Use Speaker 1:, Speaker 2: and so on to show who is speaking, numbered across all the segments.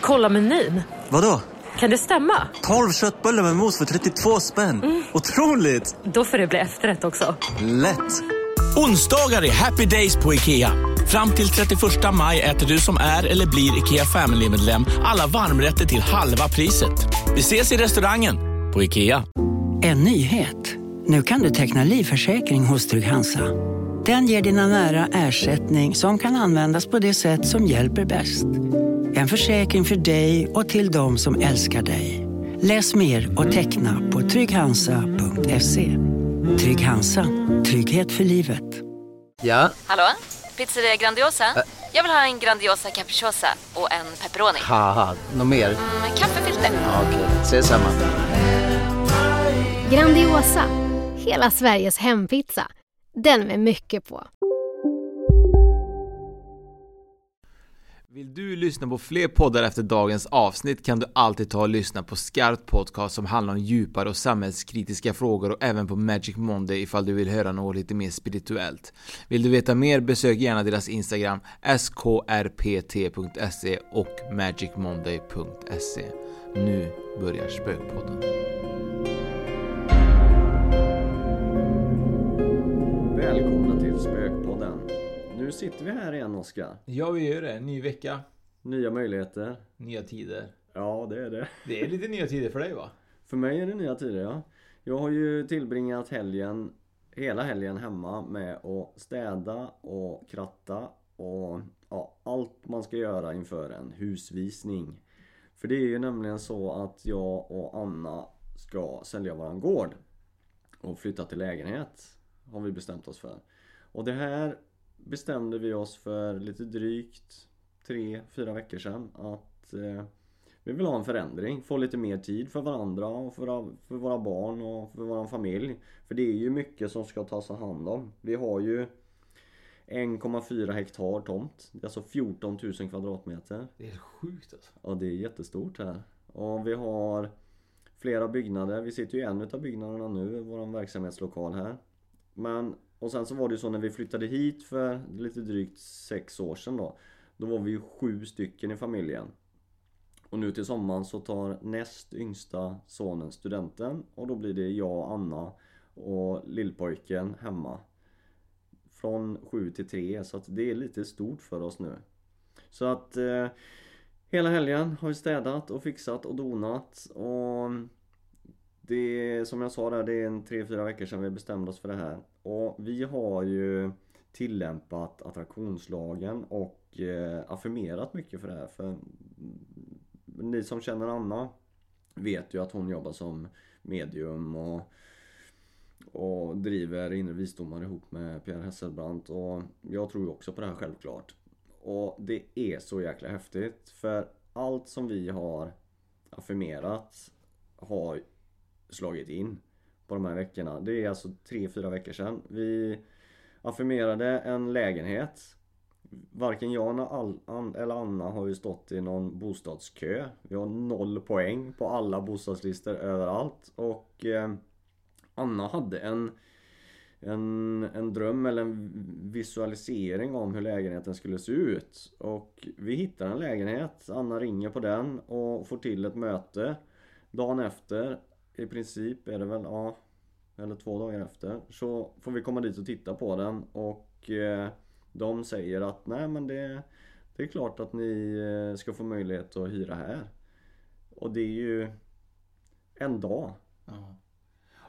Speaker 1: Kolla menyn.
Speaker 2: Vadå?
Speaker 1: Kan det stämma?
Speaker 2: 12 köttbullar med mos för 32 spänn. Mm. Otroligt!
Speaker 1: Då får det bli efterrätt också.
Speaker 2: Lätt!
Speaker 3: Onsdagar är happy days på IKEA. Fram till 31 maj äter du som är eller blir IKEA Family-medlem alla varmrätter till halva priset. Vi ses i restaurangen på IKEA.
Speaker 4: En nyhet. Nu kan du teckna livförsäkring hos Trygg-Hansa. Den ger dina nära ersättning som kan användas på det sätt som hjälper bäst. En försäkring för dig och till de som älskar dig. Läs mer och teckna på trygghansa.se. Trygg Hansa. Trygghet för livet.
Speaker 5: Ja?
Speaker 6: Hallå? Pizzeria Grandiosa? Ä Jag vill ha en Grandiosa capriciosa och en pepperoni.
Speaker 5: något mer?
Speaker 6: Mm, kaffefilter.
Speaker 5: Ja, Okej, okay. ses samma.
Speaker 7: Grandiosa, hela Sveriges hempizza. Den med mycket på.
Speaker 8: Vill du lyssna på fler poddar efter dagens avsnitt kan du alltid ta och lyssna på Skarpt Podcast som handlar om djupare och samhällskritiska frågor och även på Magic Monday ifall du vill höra något lite mer spirituellt. Vill du veta mer besök gärna deras Instagram skrpt.se och magicmonday.se. Nu börjar Spökpodden.
Speaker 9: Nu sitter vi här igen Oskar.
Speaker 8: Ja, vi gör det. Ny vecka.
Speaker 9: Nya möjligheter.
Speaker 8: Nya tider.
Speaker 9: Ja, det är det.
Speaker 8: Det är lite nya tider för dig va?
Speaker 9: För mig är det nya tider, ja. Jag har ju tillbringat helgen, hela helgen hemma med att städa och kratta och ja, allt man ska göra inför en husvisning. För det är ju nämligen så att jag och Anna ska sälja våran gård och flytta till lägenhet. Har vi bestämt oss för. Och det här bestämde vi oss för lite drygt 3-4 veckor sedan att eh, vi vill ha en förändring, få lite mer tid för varandra och för, för våra barn och för vår familj. För det är ju mycket som ska tas hand om. Vi har ju 1,4 hektar tomt. Det är alltså 14 000 kvadratmeter.
Speaker 8: Det är sjukt alltså.
Speaker 9: Ja, det är jättestort här. Och vi har flera byggnader. Vi sitter ju i en utav byggnaderna nu, vår verksamhetslokal här. Men, och sen så var det ju så när vi flyttade hit för lite drygt sex år sedan då. Då var vi ju sju stycken i familjen. Och nu till sommaren så tar näst yngsta sonen studenten och då blir det jag, Anna och lillpojken hemma. Från sju till tre så att det är lite stort för oss nu. Så att eh, hela helgen har vi städat och fixat och donat och det är som jag sa där, det är en tre fyra veckor sedan vi bestämde oss för det här. Och vi har ju tillämpat attraktionslagen och eh, affirmerat mycket för det här. För ni som känner Anna vet ju att hon jobbar som medium och, och driver inre visdomar ihop med Pierre Hesselbrandt. Och jag tror ju också på det här självklart. Och det är så jäkla häftigt. För allt som vi har affirmerat har slagit in på de här veckorna. Det är alltså 3-4 veckor sedan. Vi affirmerade en lägenhet. Varken jag eller Anna har ju stått i någon bostadskö. Vi har noll poäng på alla bostadslistor överallt. Och eh, Anna hade en, en, en dröm eller en visualisering om hur lägenheten skulle se ut. Och vi hittar en lägenhet. Anna ringer på den och får till ett möte. Dagen efter i princip är det väl, ja eller två dagar efter så får vi komma dit och titta på den och eh, de säger att nej men det, det är klart att ni eh, ska få möjlighet att hyra här. Och det är ju en dag.
Speaker 8: Ja.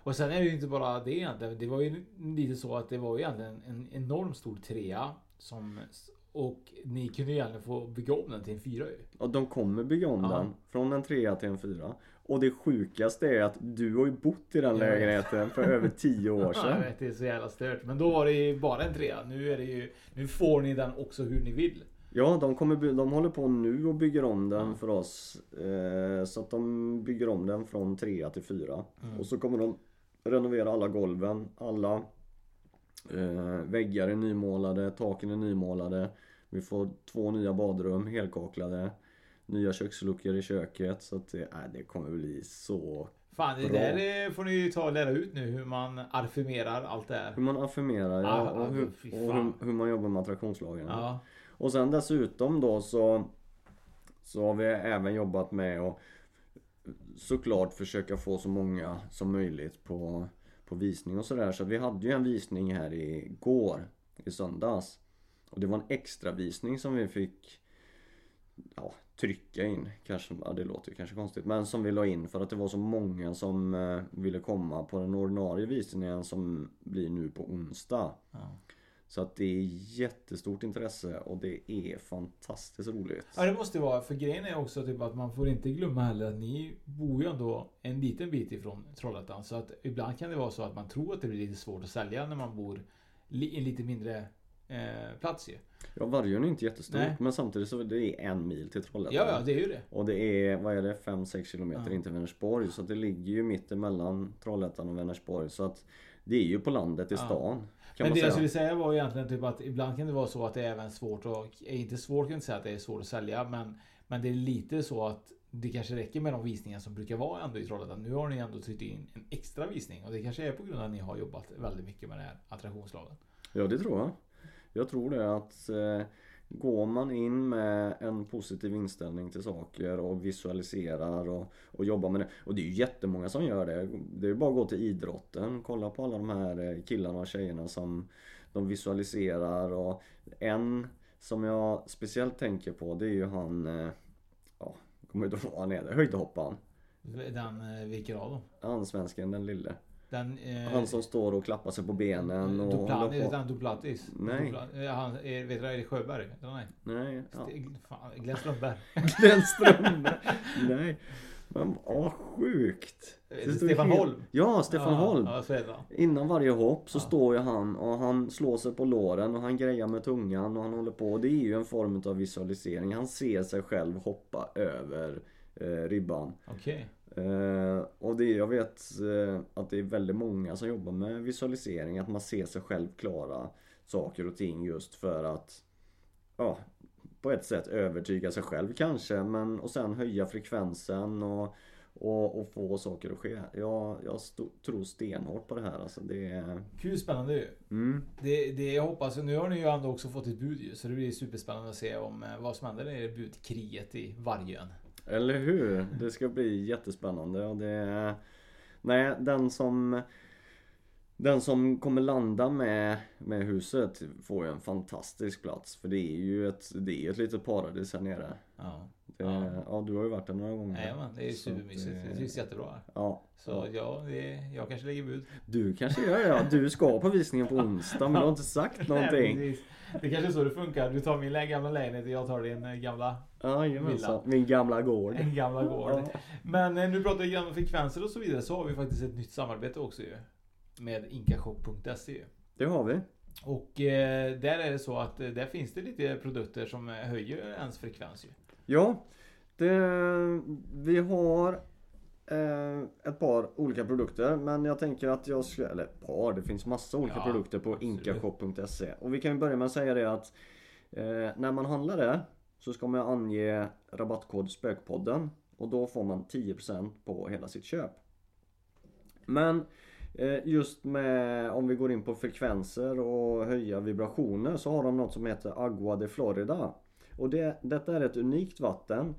Speaker 8: Och sen är det ju inte bara det egentligen. Det var ju lite så att det var ju egentligen en enormt stor trea som och ni kunde ju gärna få bygga om den till en fyra ju.
Speaker 9: Ja, de kommer bygga om ja. den. Från en trea till en fyra. Och det sjukaste är att du har ju bott i den lägenheten för över tio år sedan.
Speaker 8: Ja, jag vet, det är så jävla stört. Men då var det ju bara en trea. Nu är det ju... Nu får ni den också hur ni vill.
Speaker 9: Ja, de, kommer, de håller på nu och bygger om den mm. för oss. Eh, så att de bygger om den från trea till fyra. Mm. Och så kommer de renovera alla golven. Alla eh, väggar är nymålade, taken är nymålade. Vi får två nya badrum helkaklade nya köksluckor i köket. Så att det, äh, det kommer bli så
Speaker 8: Fan, det bra. där får ni ju ta och lära ut nu hur man affirmerar allt det här.
Speaker 9: Hur man affirmerar, ja. Ah, och, hur, och hur, hur, man jobbar med attraktionslagen. Ja. Och sen dessutom då så Så har vi även jobbat med att såklart försöka få så många som möjligt på, på visning och sådär. Så vi hade ju en visning här igår, i söndags. Och det var en extra visning som vi fick ja, trycka in. Kanske, ja, det låter ju kanske konstigt. Men som vi la in för att det var så många som eh, ville komma på den ordinarie visningen som blir nu på onsdag.
Speaker 8: Ja.
Speaker 9: Så att det är jättestort intresse och det är fantastiskt roligt.
Speaker 8: Ja det måste vara, för grejen är också typ att man får inte glömma heller att ni bor ju ändå en liten bit ifrån Trollhättan. Så att ibland kan det vara så att man tror att det blir lite svårt att sälja när man bor i en lite mindre eh, plats ju.
Speaker 9: Ja, Vargön är inte jättestort
Speaker 8: Nej.
Speaker 9: men samtidigt så det är en mil till Trollhättan.
Speaker 8: Ja, ja det är ju det.
Speaker 9: Och det är, vad är det, 5-6 kilometer
Speaker 8: Ja.
Speaker 9: in till Vänersborg. Så det ligger ju mitt emellan Trollhättan och Vänersborg. Så att det är ju på landet i
Speaker 8: Ja.
Speaker 9: stan. Kan
Speaker 8: Men det jag
Speaker 9: säga.
Speaker 8: skulle säga var egentligen typ att ibland kan det vara så att det är även svårt att, är inte svårt kan jag inte säga att det är svårt att sälja men Men det är lite så att det kanske räcker med de visningar som brukar vara ändå i Trollhättan. Nu har ni ändå tryckt in en extra visning och det kanske är på grund av att ni har jobbat väldigt mycket med det här attraktionslagen.
Speaker 9: Ja det tror jag. Jag tror det att eh, Går man in med en positiv inställning till saker och visualiserar och, och jobbar med det. Och det är ju jättemånga som gör det. Det är bara att gå till idrotten. Kolla på alla de här eh, killarna och tjejerna som de visualiserar. Och en som jag speciellt tänker på det är ju han eh, Ja, jag kommer inte ihåg vad han heter. Höjdhopparen.
Speaker 8: Den vilken av dem?
Speaker 9: Han svensken, den lille.
Speaker 8: Den, eh,
Speaker 9: Han som står och klappar sig på benen och
Speaker 8: Dupla,
Speaker 9: håller
Speaker 8: är
Speaker 9: på.
Speaker 8: det han Duplatis?
Speaker 9: Nej.
Speaker 8: Dupla, eh, han, är, vet du, är det Sjöberg? Vet du, nej.
Speaker 9: Nej, ja.
Speaker 8: Fan, Glenn Strömberg.
Speaker 9: Glenn Strömberg. Nej. Men vad sjukt. Det står
Speaker 8: Stefan
Speaker 9: helt-
Speaker 8: Holm.
Speaker 9: Ja, Stefan
Speaker 8: Ja,
Speaker 9: Holm.
Speaker 8: ja.
Speaker 9: Innan varje hopp så står ju han och han slår sig på låren och han grejar med tungan och han håller på. Det är ju en form av visualisering. Han ser sig själv hoppa över eh, ribban.
Speaker 8: Okej.
Speaker 9: Eh, och det, jag vet eh, att det är väldigt många som jobbar med visualisering. Att man ser sig själv klara saker och ting just för att ja, på ett sätt övertyga sig själv kanske. Men, och sen höja frekvensen och, och, och få saker att ske. Jag, jag tror stenhårt på det här. Alltså det är...
Speaker 8: Kul spännande ju.
Speaker 9: Mm.
Speaker 8: Det, det jag hoppas, nu har ni ju ändå också fått ett bud ju, så det blir superspännande att se om eh, vad som händer i budkriget i Vargön.
Speaker 9: Eller hur? Det ska bli jättespännande och det... Nej, den som... Den som kommer landa med, med huset får ju en fantastisk plats. För det är ju ett, det är ett litet paradis här nere.
Speaker 8: Ja.
Speaker 9: Det, ja. du har ju varit där några gånger.
Speaker 8: Jajamän, det är
Speaker 9: att
Speaker 8: supermysigt. Det trivs jättebra här.
Speaker 9: Ja.
Speaker 8: Så ja, det, jag kanske lägger bud.
Speaker 9: Du kanske gör det. Ja. Du ska på visningen på onsdag men du har inte sagt någonting.
Speaker 8: Nej. Det kanske är så det funkar. Du tar min gamla lägenhet och jag tar din eh, gamla
Speaker 9: Jajamensan. Min gamla gård.
Speaker 8: En gamla gård.
Speaker 9: Ja.
Speaker 8: Men eh, nu pratar vi om frekvenser och så vidare så har vi faktiskt ett nytt samarbete också ju. Med inkashop.se.
Speaker 9: Det har vi.
Speaker 8: Och eh, där är det så att eh, där finns det lite produkter som höjer ens frekvens ju.
Speaker 9: Ja, det, vi har ett par olika produkter men jag tänker att jag ska, eller par, det finns massa olika
Speaker 8: Ja,
Speaker 9: produkter på inkashop.se och vi kan börja med att säga det att eh, när man handlar det så ska man ange rabattkod Spökpodden och då får man 10% på hela sitt köp. Men eh, just med om vi går in på frekvenser och höja vibrationer så har de något som heter Agua de Florida. Och det, detta är ett unikt vatten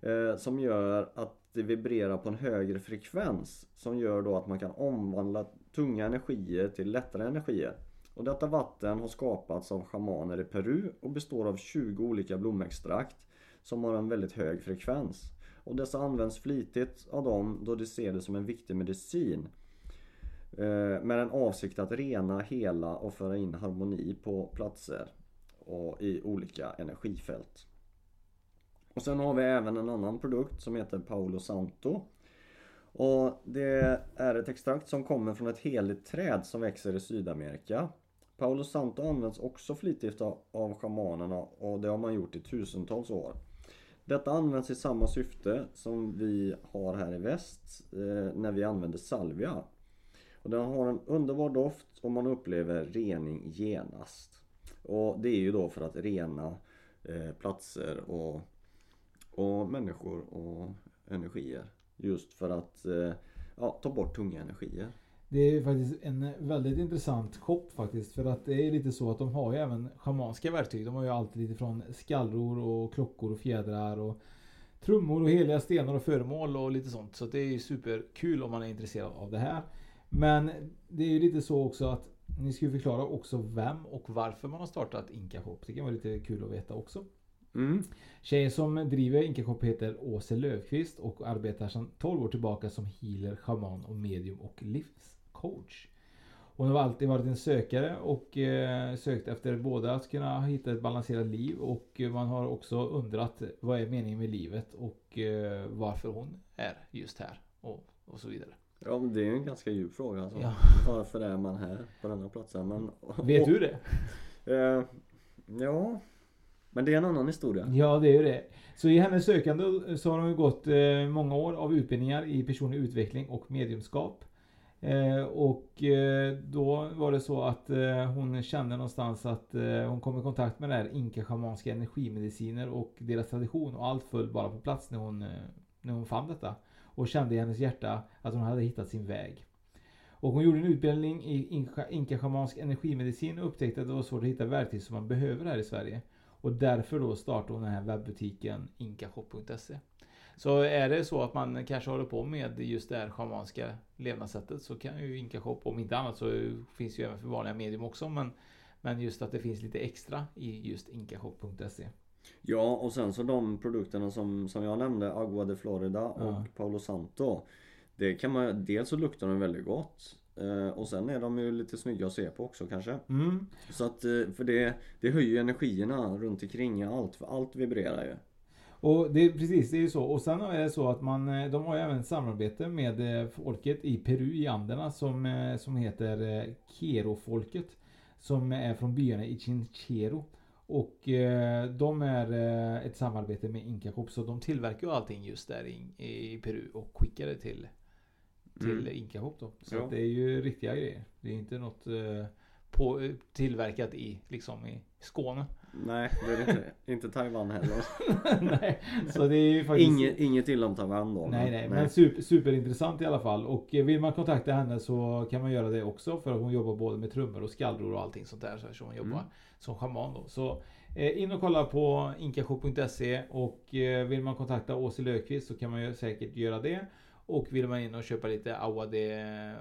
Speaker 9: eh, som gör att det vibrerar på en högre frekvens som gör då att man kan omvandla tunga energier till lättare energier. Och detta vatten har skapats av schamaner i Peru och består av 20 olika blomextrakt som har en väldigt hög frekvens. Och dessa används flitigt av dem då de ser det som en viktig medicin. Eh, med en avsikt att rena, hela och föra in harmoni på platser och i olika energifält. Och sen har vi även en annan produkt som heter Paolo Santo. Och det är ett extrakt som kommer från ett heligt träd som växer i Sydamerika. Paolo Santo används också flitigt av, schamanerna och det har man gjort i tusentals år. Detta används i samma syfte som vi har här i väst eh, när vi använder salvia. Och den har en underbar doft och man upplever rening genast. Och det är ju då för att rena eh, platser och, och människor och energier. Just för att eh, ja, ta bort tunga energier.
Speaker 8: Det är ju faktiskt en väldigt intressant shop faktiskt. För att det är lite så att de har ju även schamanska verktyg. De har ju alltid lite från skallror och klockor och fjädrar och trummor och heliga stenar och föremål och lite sånt. Så det är ju superkul om man är intresserad av det här. Men det är ju lite så också att ni ska ju förklara också vem och varför man har startat Inka Shop. Det kan vara lite kul att veta också.
Speaker 9: Mm.
Speaker 8: Tjejen som driver Inka Shop heter Åse Löfqvist och arbetar sedan 12 år tillbaka som healer, shaman och medium och livscoach. Hon har alltid varit en sökare och eh, sökt efter både att kunna hitta ett balanserat liv och man har också undrat vad är meningen med livet och eh, varför hon är just här och, och så vidare.
Speaker 9: Ja men det är ju en ganska djup fråga alltså.
Speaker 8: Ja.
Speaker 9: Varför är man här på denna platsen? Men,
Speaker 8: Vet du det?
Speaker 9: Eh, ja men det är en annan historia.
Speaker 8: Ja, det är ju det. Så i hennes sökande så har hon ju gått eh, många år av utbildningar i personlig utveckling och mediumskap. Eh, och eh, då var det så att hon kände någonstans att hon kom i kontakt med det här inka-schamanska energimediciner och deras tradition och allt föll bara på plats när hon, när hon fann detta. Och kände i hennes hjärta att hon hade hittat sin väg. Och hon gjorde en utbildning i inka- inka-schamansk energimedicin och upptäckte att det var svårt att hitta verktyg som man behöver här i Sverige. Och därför då startade hon den här webbutiken inkashop.se. Så är det så att man kanske håller på med just det här schamanska levnadssättet så kan ju Inkashop, om inte annat så finns ju även för vanliga medium också. Men, men just att det finns lite extra i just inkashop.se.
Speaker 9: Ja och sen så de produkterna som, som jag nämnde, Agua de Florida och
Speaker 8: Ja.
Speaker 9: Paolo Santo. Det kan man, dels så luktar de väldigt gott. Eh, och sen är de ju lite snygga att se på också kanske.
Speaker 8: Mm.
Speaker 9: Så att, eh, för det, det höjer energierna runt omkring allt. För allt vibrerar ju.
Speaker 8: Och det är precis, det är ju så. Och sen är det så att man, eh, de har ju även samarbete med folket i Peru i Anderna som, som heter Quero-folket. Som är från byarna i Chinchero. Och eh, de är eh, ett samarbete med Inka Shop så de tillverkar ju allting just där i, i Peru och skickar det till, till
Speaker 9: Mm.
Speaker 8: Inka Shop då. Så
Speaker 9: Ja.
Speaker 8: det är ju riktiga grejer. Det är inte något eh, på, eh, tillverkat i, liksom i Skåne.
Speaker 9: Nej det är inte. inte Taiwan heller.
Speaker 8: Nej, så det är faktiskt...
Speaker 9: Inget, inget illa om Taiwan då.
Speaker 8: Nej, nej, men super, superintressant i alla fall. Och eh, vill man kontakta henne så kan man göra det också. För att hon jobbar både med trummor och skallror och allting sånt där. Så hon jobbar
Speaker 9: Mm.
Speaker 8: som shaman då. Så eh, in och kolla på inkashop.se och eh, vill man kontakta Åse Löfqvist så kan man ju säkert göra det. Och vill man in och köpa lite Agua de,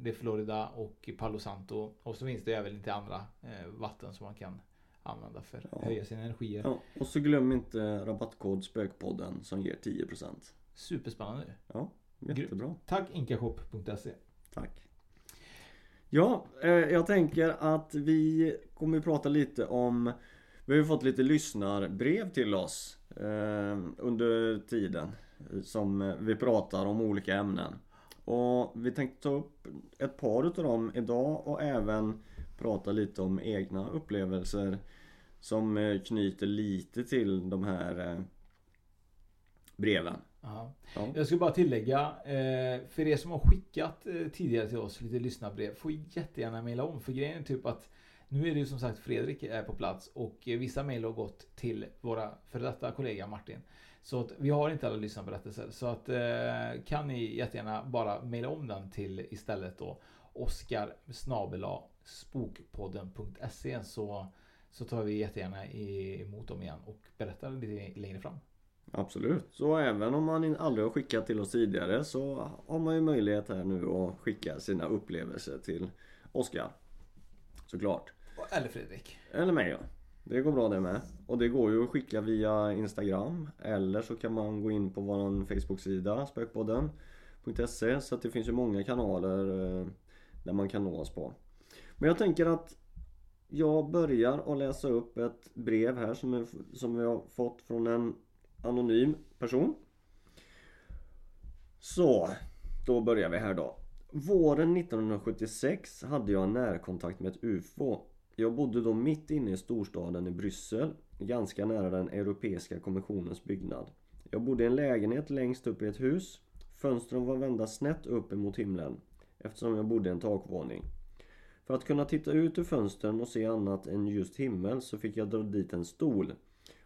Speaker 8: de Florida och Palo Santo. Och så finns det även lite andra eh, vatten som man kan använda för att
Speaker 9: Ja.
Speaker 8: höja sina energier.
Speaker 9: Ja, och så glöm inte rabattkod Spökpodden som ger 10%.
Speaker 8: Superspännande.
Speaker 9: Ja, jättebra.
Speaker 8: Tack inkashop.se.
Speaker 9: Tack. Ja, eh, jag tänker att vi kommer att prata lite om Vi har ju fått lite lyssnarbrev till oss eh, under tiden som vi pratar om olika ämnen. Och vi tänkte ta upp ett par utav dem idag och även prata lite om egna upplevelser som eh, knyter lite till de här eh, breven.
Speaker 8: Ja.
Speaker 9: Ja.
Speaker 8: Jag ska bara tillägga, eh, för er som har skickat eh, tidigare till oss lite lyssnarbrev, får jättegärna mejla om. För grejen är typ att nu är det ju som sagt Fredrik är på plats och eh, vissa mejl har gått till våra före detta kollega Martin. Så att vi har inte alla lyssnarberättelser. Så att eh, kan ni jättegärna bara mejla om den till istället då Oskar spokpodden.se så, så tar vi jättegärna emot dem igen och berättar lite längre fram.
Speaker 9: Absolut. Så även om man aldrig har skickat till oss tidigare så har man ju möjlighet här nu att skicka sina upplevelser till Oskar. Såklart.
Speaker 8: Eller Fredrik.
Speaker 9: Eller mig ja. Det går bra det med. Och det går ju att skicka via Instagram. Eller så kan man gå in på vår Facebook-sida spökpodden.se Så att det finns ju många kanaler eh, där man kan nå oss på. Men jag tänker att jag börjar att läsa upp ett brev här som, är, som vi har fått från en anonym person. Så, då börjar vi här då. Våren 1976 hade jag närkontakt med ett UFO. Jag bodde då mitt inne i storstaden i Bryssel, ganska nära den Europeiska kommissionens byggnad. Jag bodde i en lägenhet längst upp i ett hus. Fönstren var vända snett upp emot himlen, eftersom jag bodde i en takvåning. För att kunna titta ut ur fönstren och se annat än just himmel så fick jag dra dit en stol.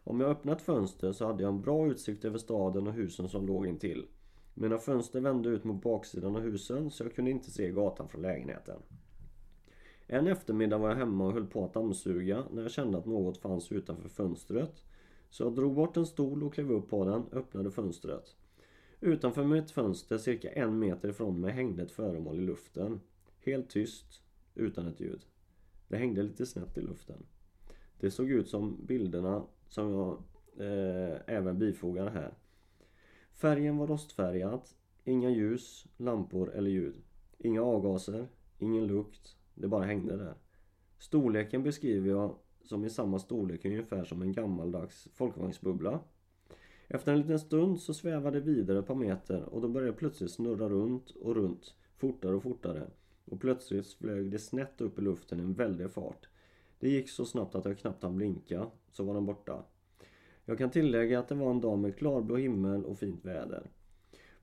Speaker 9: Om jag öppnade ett fönster så hade jag en bra utsikt över staden och husen som låg intill. Mina fönster vände ut mot baksidan av husen så jag kunde inte se gatan från lägenheten. En eftermiddag var jag hemma och höll på att dammsuga när jag kände att något fanns utanför fönstret. Så jag drog bort en stol och klev upp på den, öppnade fönstret. Utanför mitt fönster cirka en meter ifrån mig hängde ett föremål i luften. Helt tyst, utan ett ljud. Det hängde lite snett i luften. Det såg ut som bilderna som jag eh, även bifogar här. Färgen var rostfärgad, inga ljus, lampor eller ljud. Inga avgaser, ingen lukt, det bara hängde där. Storleken beskriver jag som i samma storlek ungefär som en gammaldags folkvagnsbubbla. Efter en liten stund så svävade det vidare ett par meter och då började det plötsligt snurra runt och runt, fortare och fortare. Och plötsligt flög det snett upp i luften i en väldig fart. Det gick så snabbt att jag knappt hann blinka, så var den borta. Jag kan tillägga att det var en dag med klarblå himmel och fint väder.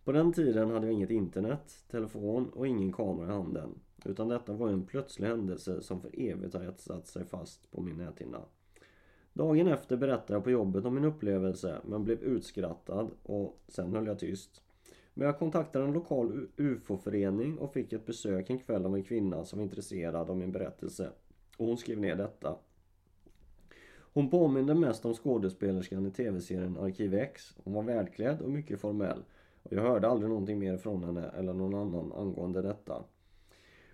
Speaker 9: På den tiden hade jag inget internet, telefon och ingen kamera i handen. Utan detta var en plötslig händelse som för evigt har satt sig fast på min näthinna. Dagen efter berättade jag på jobbet om min upplevelse men blev utskrattad och sen höll jag tyst. Men jag kontaktade en lokal UFO-förening och fick ett besök en kväll av en kvinna som var intresserad av min berättelse. Och hon skrev ner detta. Hon påminde mest om skådespelerskan i tv-serien Arkiv X. Hon var välklädd och mycket formell. Och jag hörde aldrig någonting mer från henne eller någon annan angående detta.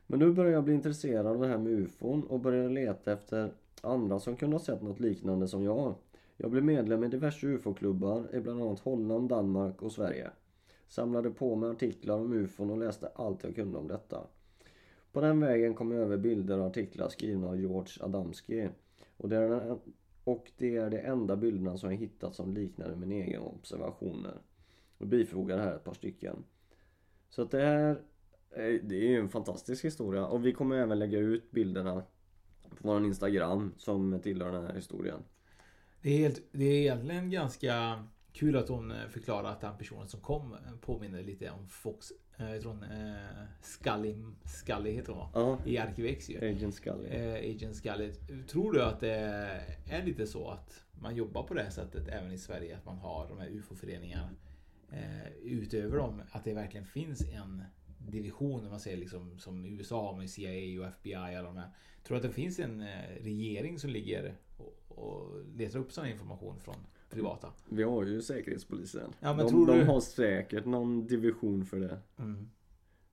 Speaker 9: Men nu började jag bli intresserad av det här med UFOn och började leta efter andra som kunde ha sett något liknande som jag. Jag blev medlem i diverse UFO-klubbar i bland annat Holland, Danmark och Sverige. Samlade på mig artiklar om UFOn och läste allt jag kunde om detta. På den vägen kom jag över bilder och artiklar skrivna av George Adamski. Och det, är den, och det är de enda bilderna som jag hittat som liknade mina egna observationer. Och bifogar här ett par stycken. Så att det här det är ju en fantastisk historia och vi kommer även lägga ut bilderna på vår Instagram som tillhör den här historien.
Speaker 8: Det är, helt, det är egentligen ganska kul att hon eh, förklarar att den personen som kom eh, påminner lite om Fox. Eh, jag tror hon eh, Scully, Scully heter hon va?
Speaker 9: Ja.
Speaker 8: I Arkivex ju.
Speaker 9: Agent Scully.
Speaker 8: Eh, Agent Scully. Tror du att det är lite så att man jobbar på det här sättet även i Sverige? Att man har de här UFO-föreningarna eh, utöver dem. Att det verkligen finns en division, om man säger liksom som USA med CIA och FBI och alla de här. Tror du att det finns en eh, regering som ligger och, och letar upp sån information från privata?
Speaker 9: Vi har ju Säkerhetspolisen.
Speaker 8: Ja, men
Speaker 9: de,
Speaker 8: tror
Speaker 9: de
Speaker 8: du-
Speaker 9: har säkert någon division för det.
Speaker 8: Mm.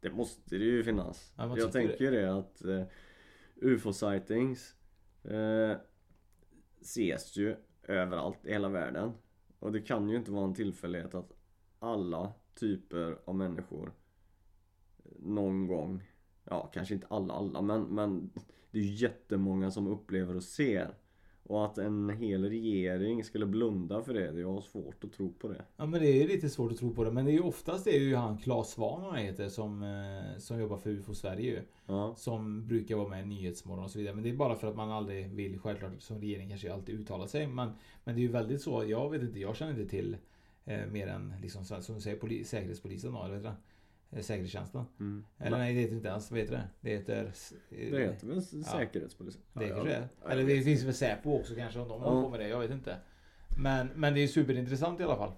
Speaker 9: Det måste det ju finnas.
Speaker 8: Ja,
Speaker 9: Jag tänker det att eh, UFO-sightings eh, ses ju överallt i hela världen. Och det kan ju inte vara en tillfällighet att alla typer av människor någon gång, ja kanske inte alla alla men, men det är jättemånga som upplever och ser. Och att en hel regering skulle blunda för det, det har svårt att tro på det.
Speaker 8: Ja men det är lite svårt att tro på det. Men det är ju oftast det är ju han Claes Svahn han heter som, eh, som jobbar för UFO Sverige.
Speaker 9: Ja.
Speaker 8: Som brukar vara med i Nyhetsmorgon och så vidare. Men det är bara för att man aldrig vill självklart som regering kanske alltid uttala sig. Men, men det är ju väldigt så. Jag vet inte, jag känner inte till eh, mer än liksom som du säger poli, Säkerhetspolisen då, eller det? Säkerhetstjänsten.
Speaker 9: Mm.
Speaker 8: Eller nej det heter inte ens, vad heter det? Det heter...
Speaker 9: Det heter väl Säkerhetspolisen?
Speaker 8: Det
Speaker 9: Ja,
Speaker 8: kanske
Speaker 9: ja.
Speaker 8: är.
Speaker 9: Ja,
Speaker 8: Eller det finns väl Säpo också kanske om de
Speaker 9: Ja.
Speaker 8: håller på med det. Jag vet inte. Men, men det är superintressant i alla fall.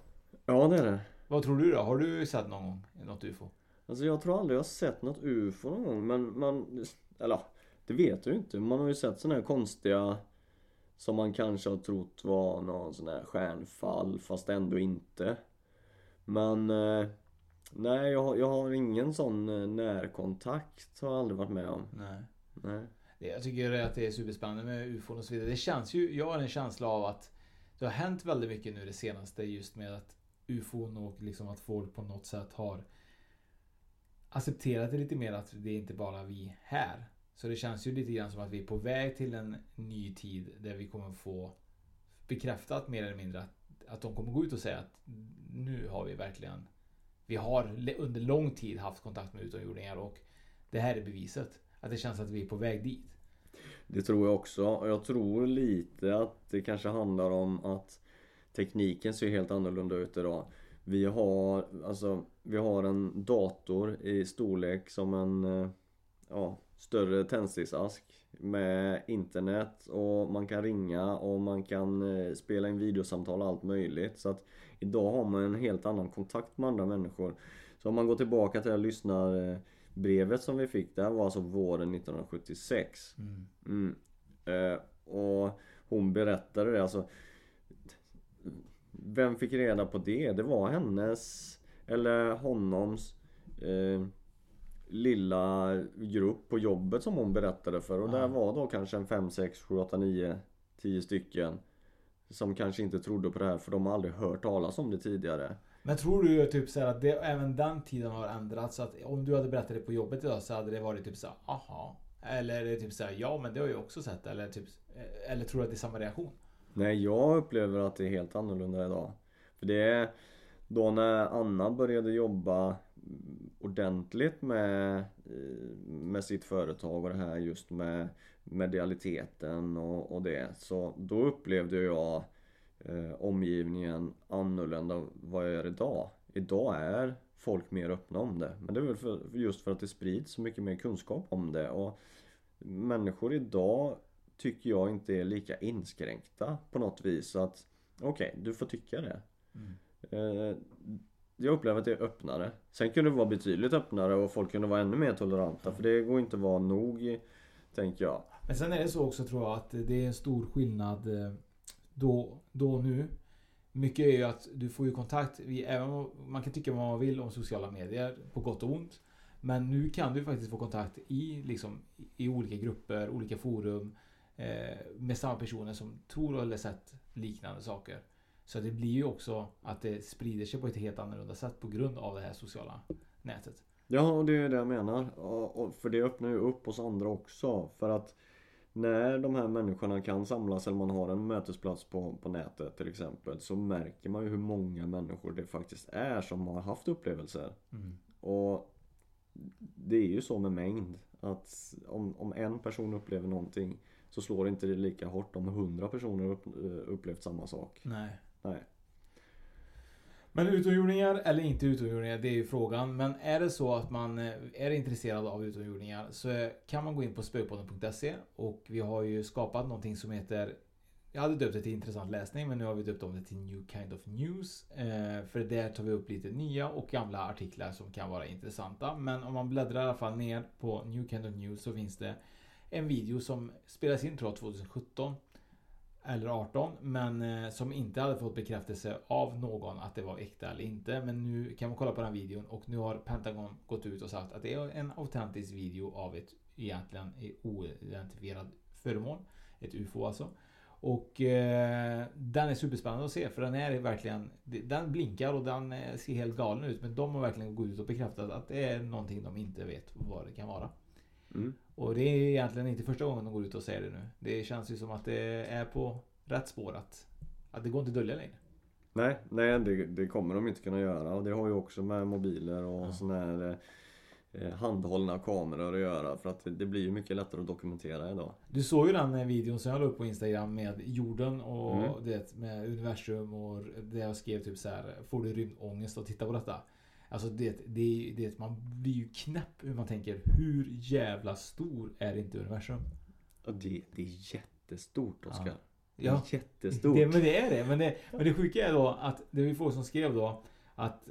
Speaker 9: Ja det är det.
Speaker 8: Vad tror du då? Har du sett någon gång något UFO?
Speaker 9: Alltså jag tror aldrig jag har sett något UFO någon gång men man, eller ja, det vet jag ju inte. Man har ju sett såna här konstiga som man kanske har trott var någon sån här stjärnfall fast ändå inte. Men eh, nej jag, har- jag har ingen sån eh, närkontakt har jag aldrig varit med om.
Speaker 8: Nej.
Speaker 9: Nej.
Speaker 8: Det- Jag tycker att det är superspännande med UFO och så vidare. Det känns ju, jag har en känsla av att det har hänt väldigt mycket nu det senaste just med att UFOn och liksom att folk på något sätt har accepterat det lite mer att det är inte bara vi här. Så det känns ju lite grann som att vi är på väg till en ny tid där vi kommer få bekräftat mer eller mindre att, att de kommer gå ut och säga att nu har vi verkligen vi har under lång tid haft kontakt med utomjordingar och det här är beviset. Att det känns att vi är på väg dit.
Speaker 9: Det tror jag också. Och jag tror lite att det kanske handlar om att tekniken ser helt annorlunda ut idag. Vi har, alltså, vi har en dator i storlek som en eh, ja, större tändsticksask med internet och man kan ringa och man kan eh, spela in videosamtal och allt möjligt. Så att idag har man en helt annan kontakt med andra människor. Så om man går tillbaka till det här lyssnarbrevet som vi fick, det här var alltså våren 1976.
Speaker 8: Mm.
Speaker 9: Mm. Eh, och hon berättade det alltså vem fick reda på det? Det var hennes eller honoms eh, lilla grupp på jobbet som hon berättade för och
Speaker 8: Ja.
Speaker 9: där var då kanske en 5, 6, 7, 8, 9, 10 stycken som kanske inte trodde på det här för de har aldrig hört talas om det tidigare.
Speaker 8: Men tror du typ så här att det, även den tiden har ändrats? Så att om du hade berättat det på jobbet idag så hade det varit typ så här, aha. Eller typ så här, ja men det har jag också sett. Eller, typ, eller tror du att det är samma reaktion?
Speaker 9: Nej, jag upplever att det är helt annorlunda idag. För det är då när Anna började jobba ordentligt med, eh, med sitt företag och det här just med medialiteten och, och det. Så då upplevde jag eh, omgivningen annorlunda vad jag gör idag. Idag är folk mer öppna om det. Men det är väl för, just för att det sprids så mycket mer kunskap om det. Och människor idag tycker jag inte är lika inskränkta på något vis. Så att okej, du får tycka det. Eh, jag upplever att det är öppnare. Sen kunde det vara betydligt öppnare och folk kunde vara ännu mer toleranta. För det går inte att vara nog, tänker jag.
Speaker 8: Men sen är det så också tror jag att det är en stor skillnad eh, då, då och nu. Mycket är ju att du får ju kontakt, även om man kan tycka vad man vill om sociala medier på gott och ont. Men nu kan du faktiskt få kontakt i, liksom, i olika grupper, olika forum eh, med samma personer som tror eller sett liknande saker. Så det blir ju också att det sprider sig på ett helt annorlunda sätt på grund av det här sociala nätet.
Speaker 9: Ja, och det är det jag menar. Och, för det öppnar ju upp oss andra också. För att när de här människorna kan samlas eller man har en mötesplats på, på nätet till exempel så märker man ju hur många människor det faktiskt är som har haft upplevelser.
Speaker 8: Mm.
Speaker 9: Och det är ju så med mängd. Att om, om en person upplever någonting så slår inte det lika hårt om hundra personer upp, eh, upplevt samma sak.
Speaker 8: Nej.
Speaker 9: Nej.
Speaker 8: Men utomjordingar eller inte utomjordingar, det är ju frågan. Men är det så att man eh, är intresserad av utomjordingar så eh, kan man gå in på spökpodden.se och vi har ju skapat någonting som heter jag hade döpt det till intressant läsning men nu har vi döpt om det till New Kind of News. Eh, för där tar vi upp lite nya och gamla artiklar som kan vara intressanta. Men om man bläddrar i alla fall ner på New Kind of News så finns det en video som spelas in tror jag 2017 eller 18 men eh, som inte hade fått bekräftelse av någon att det var äkta eller inte. Men nu kan man kolla på den videon och nu har Pentagon gått ut och sagt att det är en autentisk video av ett egentligen oidentifierat föremål. Ett UFO alltså. Och eh, den är superspännande att se för den är verkligen Den blinkar och den eh, ser helt galen ut men de har verkligen gått ut och bekräftat att det är någonting de inte vet vad det kan vara.
Speaker 9: Mm.
Speaker 8: Och det är egentligen inte första gången de går ut och säger det nu. Det känns ju som att det är på rätt spår att, att det går inte att dölja längre.
Speaker 9: Nej, nej det, det kommer de inte kunna göra och det har ju också med mobiler och
Speaker 8: Ja.
Speaker 9: såna här eh, handhållna kameror att göra för att det, blir ju mycket lättare att dokumentera idag.
Speaker 8: Du såg ju den eh, videon som jag la upp på Instagram med jorden och
Speaker 9: Mm.
Speaker 8: det med universum och det jag skrev typ så här. Får du rymdångest att titta på detta? Alltså det, det, det, man blir ju knäpp hur man tänker. Hur jävla stor är inte universum?
Speaker 9: Och det, det är jättestort Oskar.
Speaker 8: Ja.
Speaker 9: Det är
Speaker 8: Ja.
Speaker 9: jättestort.
Speaker 8: Det, men det är det. Men det, men det sjuka är då att det var folk som skrev då att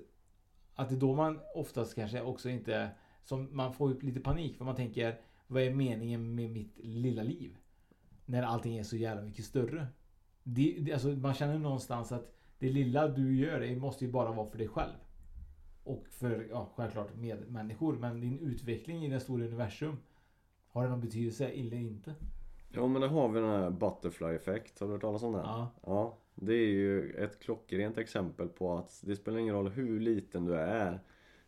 Speaker 8: att det är då man oftast kanske också inte som man får ju lite panik för man tänker vad är meningen med mitt lilla liv? När allting är så jävla mycket större. Det, det, alltså man känner någonstans att det lilla du gör det måste ju bara vara för dig själv. Och för, ja självklart med människor. Men din utveckling i det stora universum. Har det någon betydelse eller inte?
Speaker 9: Ja men det har vi den här butterfly effekt. Har du hört talas om den?
Speaker 8: Ja.
Speaker 9: ja. Det är ju ett klockrent exempel på att det spelar ingen roll hur liten du är.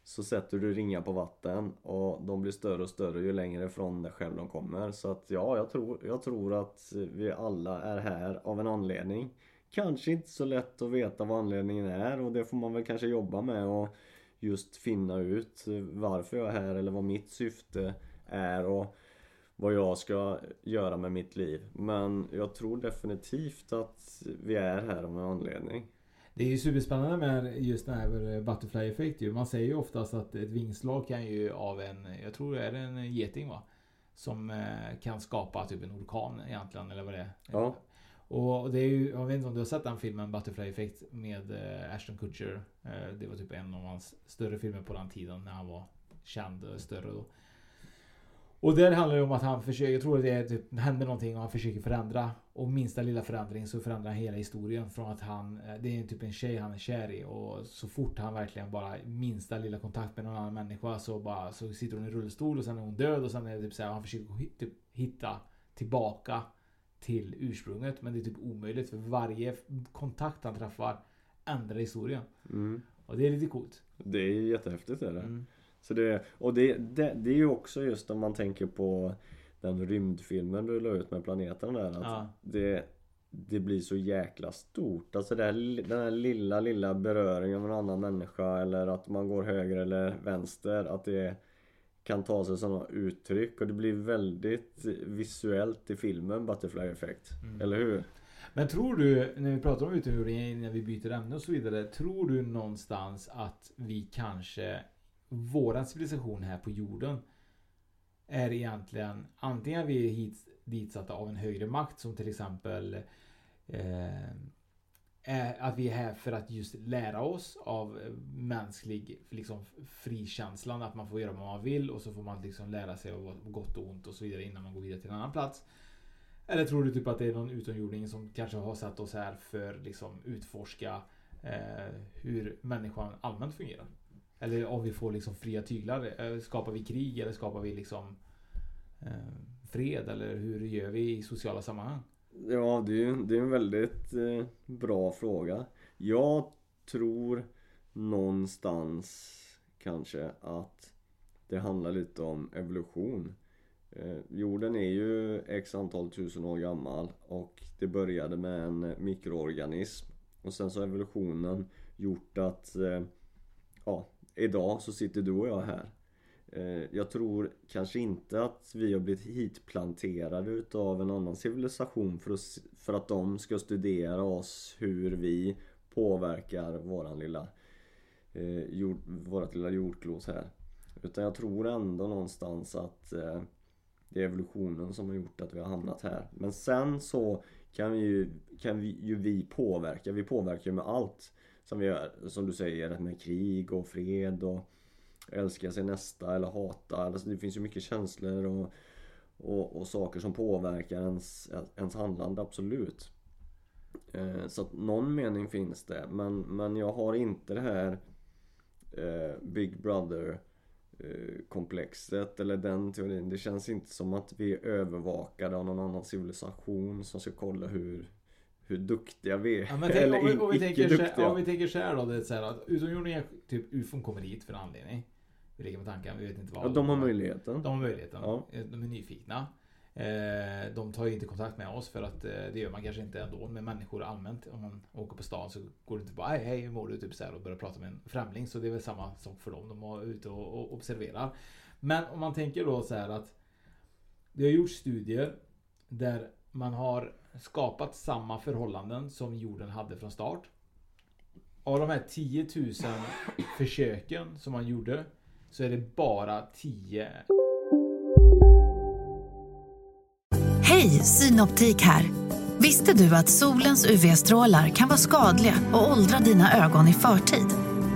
Speaker 9: Så sätter du ringar på vatten och de blir större och större ju längre ifrån dig själv de kommer. Så att ja, jag tror, jag tror att vi alla är här av en anledning. Kanske inte så lätt att veta vad anledningen är och det får man väl kanske jobba med och just finna ut varför jag är här eller vad mitt syfte är och vad jag ska göra med mitt liv. Men jag tror definitivt att vi är här av en anledning.
Speaker 8: Det är ju superspännande med just den här butterfly effekt ju. Man säger ju oftast att ett vingslag kan ju av en, jag tror det är en geting va? Som eh, kan skapa typ en orkan egentligen eller vad det är.
Speaker 9: Ja.
Speaker 8: Och det är ju, jag vet inte om du har sett den filmen Butterfly Effect med eh, Ashton Kutcher. Eh, det var typ en av hans större filmer på den tiden när han var känd och större då. Och där handlar det om att han försöker, jag tror att det är typ, händer någonting och han försöker förändra. Och minsta lilla förändring så förändrar han hela historien. Från att han, det är typ en tjej han är kär i och så fort han verkligen bara minsta lilla kontakt med någon annan människa så bara så sitter hon i rullstol och sen är hon död och sen är det typ så här, han försöker typ hitta tillbaka till ursprunget. Men det är typ omöjligt för varje kontakt han träffar ändrar historien.
Speaker 9: Mm.
Speaker 8: Och det är lite coolt.
Speaker 9: Det är jättehäftigt är det.
Speaker 8: Mm.
Speaker 9: Så det, och det, det, det är ju också just om man tänker på den rymdfilmen du la ut med planeten där. Att
Speaker 8: Ja.
Speaker 9: det, det blir så jäkla stort. Alltså här, den här lilla, lilla beröringen av en annan människa eller att man går höger eller vänster. Att det kan ta sig sådana uttryck och det blir väldigt visuellt i filmen Butterfly Effect.
Speaker 8: Mm.
Speaker 9: Eller hur?
Speaker 8: Men tror du, när vi pratar om utomjordingar när vi byter ämne och så vidare. Tror du någonstans att vi kanske, våran civilisation här på jorden är egentligen antingen är vi hit, ditsatta av en högre makt som till exempel eh, är att vi är här för att just lära oss av eh, mänsklig liksom, frikänslan. Att man får göra vad man vill och så får man liksom lära sig av gott och ont och så vidare innan man går vidare till en annan plats. Eller tror du typ att det är någon utomjording som kanske har satt oss här för liksom utforska eh, hur människan allmänt fungerar? Eller om vi får liksom fria tyglar. Eh, skapar vi krig eller skapar vi liksom eh, fred? Eller hur gör vi i sociala sammanhang?
Speaker 9: Ja, det är ju det är en väldigt eh, bra fråga. Jag tror någonstans kanske att det handlar lite om evolution. Eh, jorden är ju x antal tusen år gammal och det började med en eh, mikroorganism. Och sen så har evolutionen gjort att eh, ja, idag så sitter du och jag här. Eh, jag tror kanske inte att vi har blivit hitplanterade utav en annan civilisation för att, för att de ska studera oss hur vi påverkar våran lilla, eh, jord, vårat lilla jordklot här. Utan jag tror ändå någonstans att eh, det är evolutionen som har gjort att vi har hamnat här. Men sen så kan vi ju, kan vi, ju vi påverka. Vi påverkar ju med allt som vi gör. Som du säger med krig och fred och älska sin nästa eller hata. Alltså det finns ju mycket känslor och, och, och saker som påverkar ens, ens handlande, absolut. Eh, så att någon mening finns det. Men, men jag har inte det här eh, Big Brother eh, komplexet eller den teorin. Det känns inte som att vi är övervakade av någon annan civilisation som ska kolla hur, hur duktiga vi är.
Speaker 8: Ja,
Speaker 9: eller
Speaker 8: om, vi, om, vi
Speaker 9: icke
Speaker 8: tänker
Speaker 9: duktiga.
Speaker 8: om vi tänker så här då. Det är så här att utomjordingar, typ ufon kommer hit för en anledning. Vi leker med tanken, vi vet inte vad.
Speaker 9: Ja, de har möjligheten.
Speaker 8: De har möjligheten.
Speaker 9: Ja.
Speaker 8: Eh, De är nyfikna. Eh, De tar ju inte kontakt med oss för att eh, det gör man kanske inte ändå med människor allmänt. Om man åker på stan så går det inte bara hej, hej hur mår du? Typ så här och börjar prata med en främling. Så det är väl samma sak för dem. De är ute och, och observerar. Men om man tänker då så här att det har gjorts studier där man har skapat samma förhållanden som jorden hade från start. Av de här 10 000 försöken som man gjorde så är det bara 10
Speaker 10: Hej, Synoptik här. Visste du att solens UV-strålar kan vara skadliga och åldra dina ögon i förtid?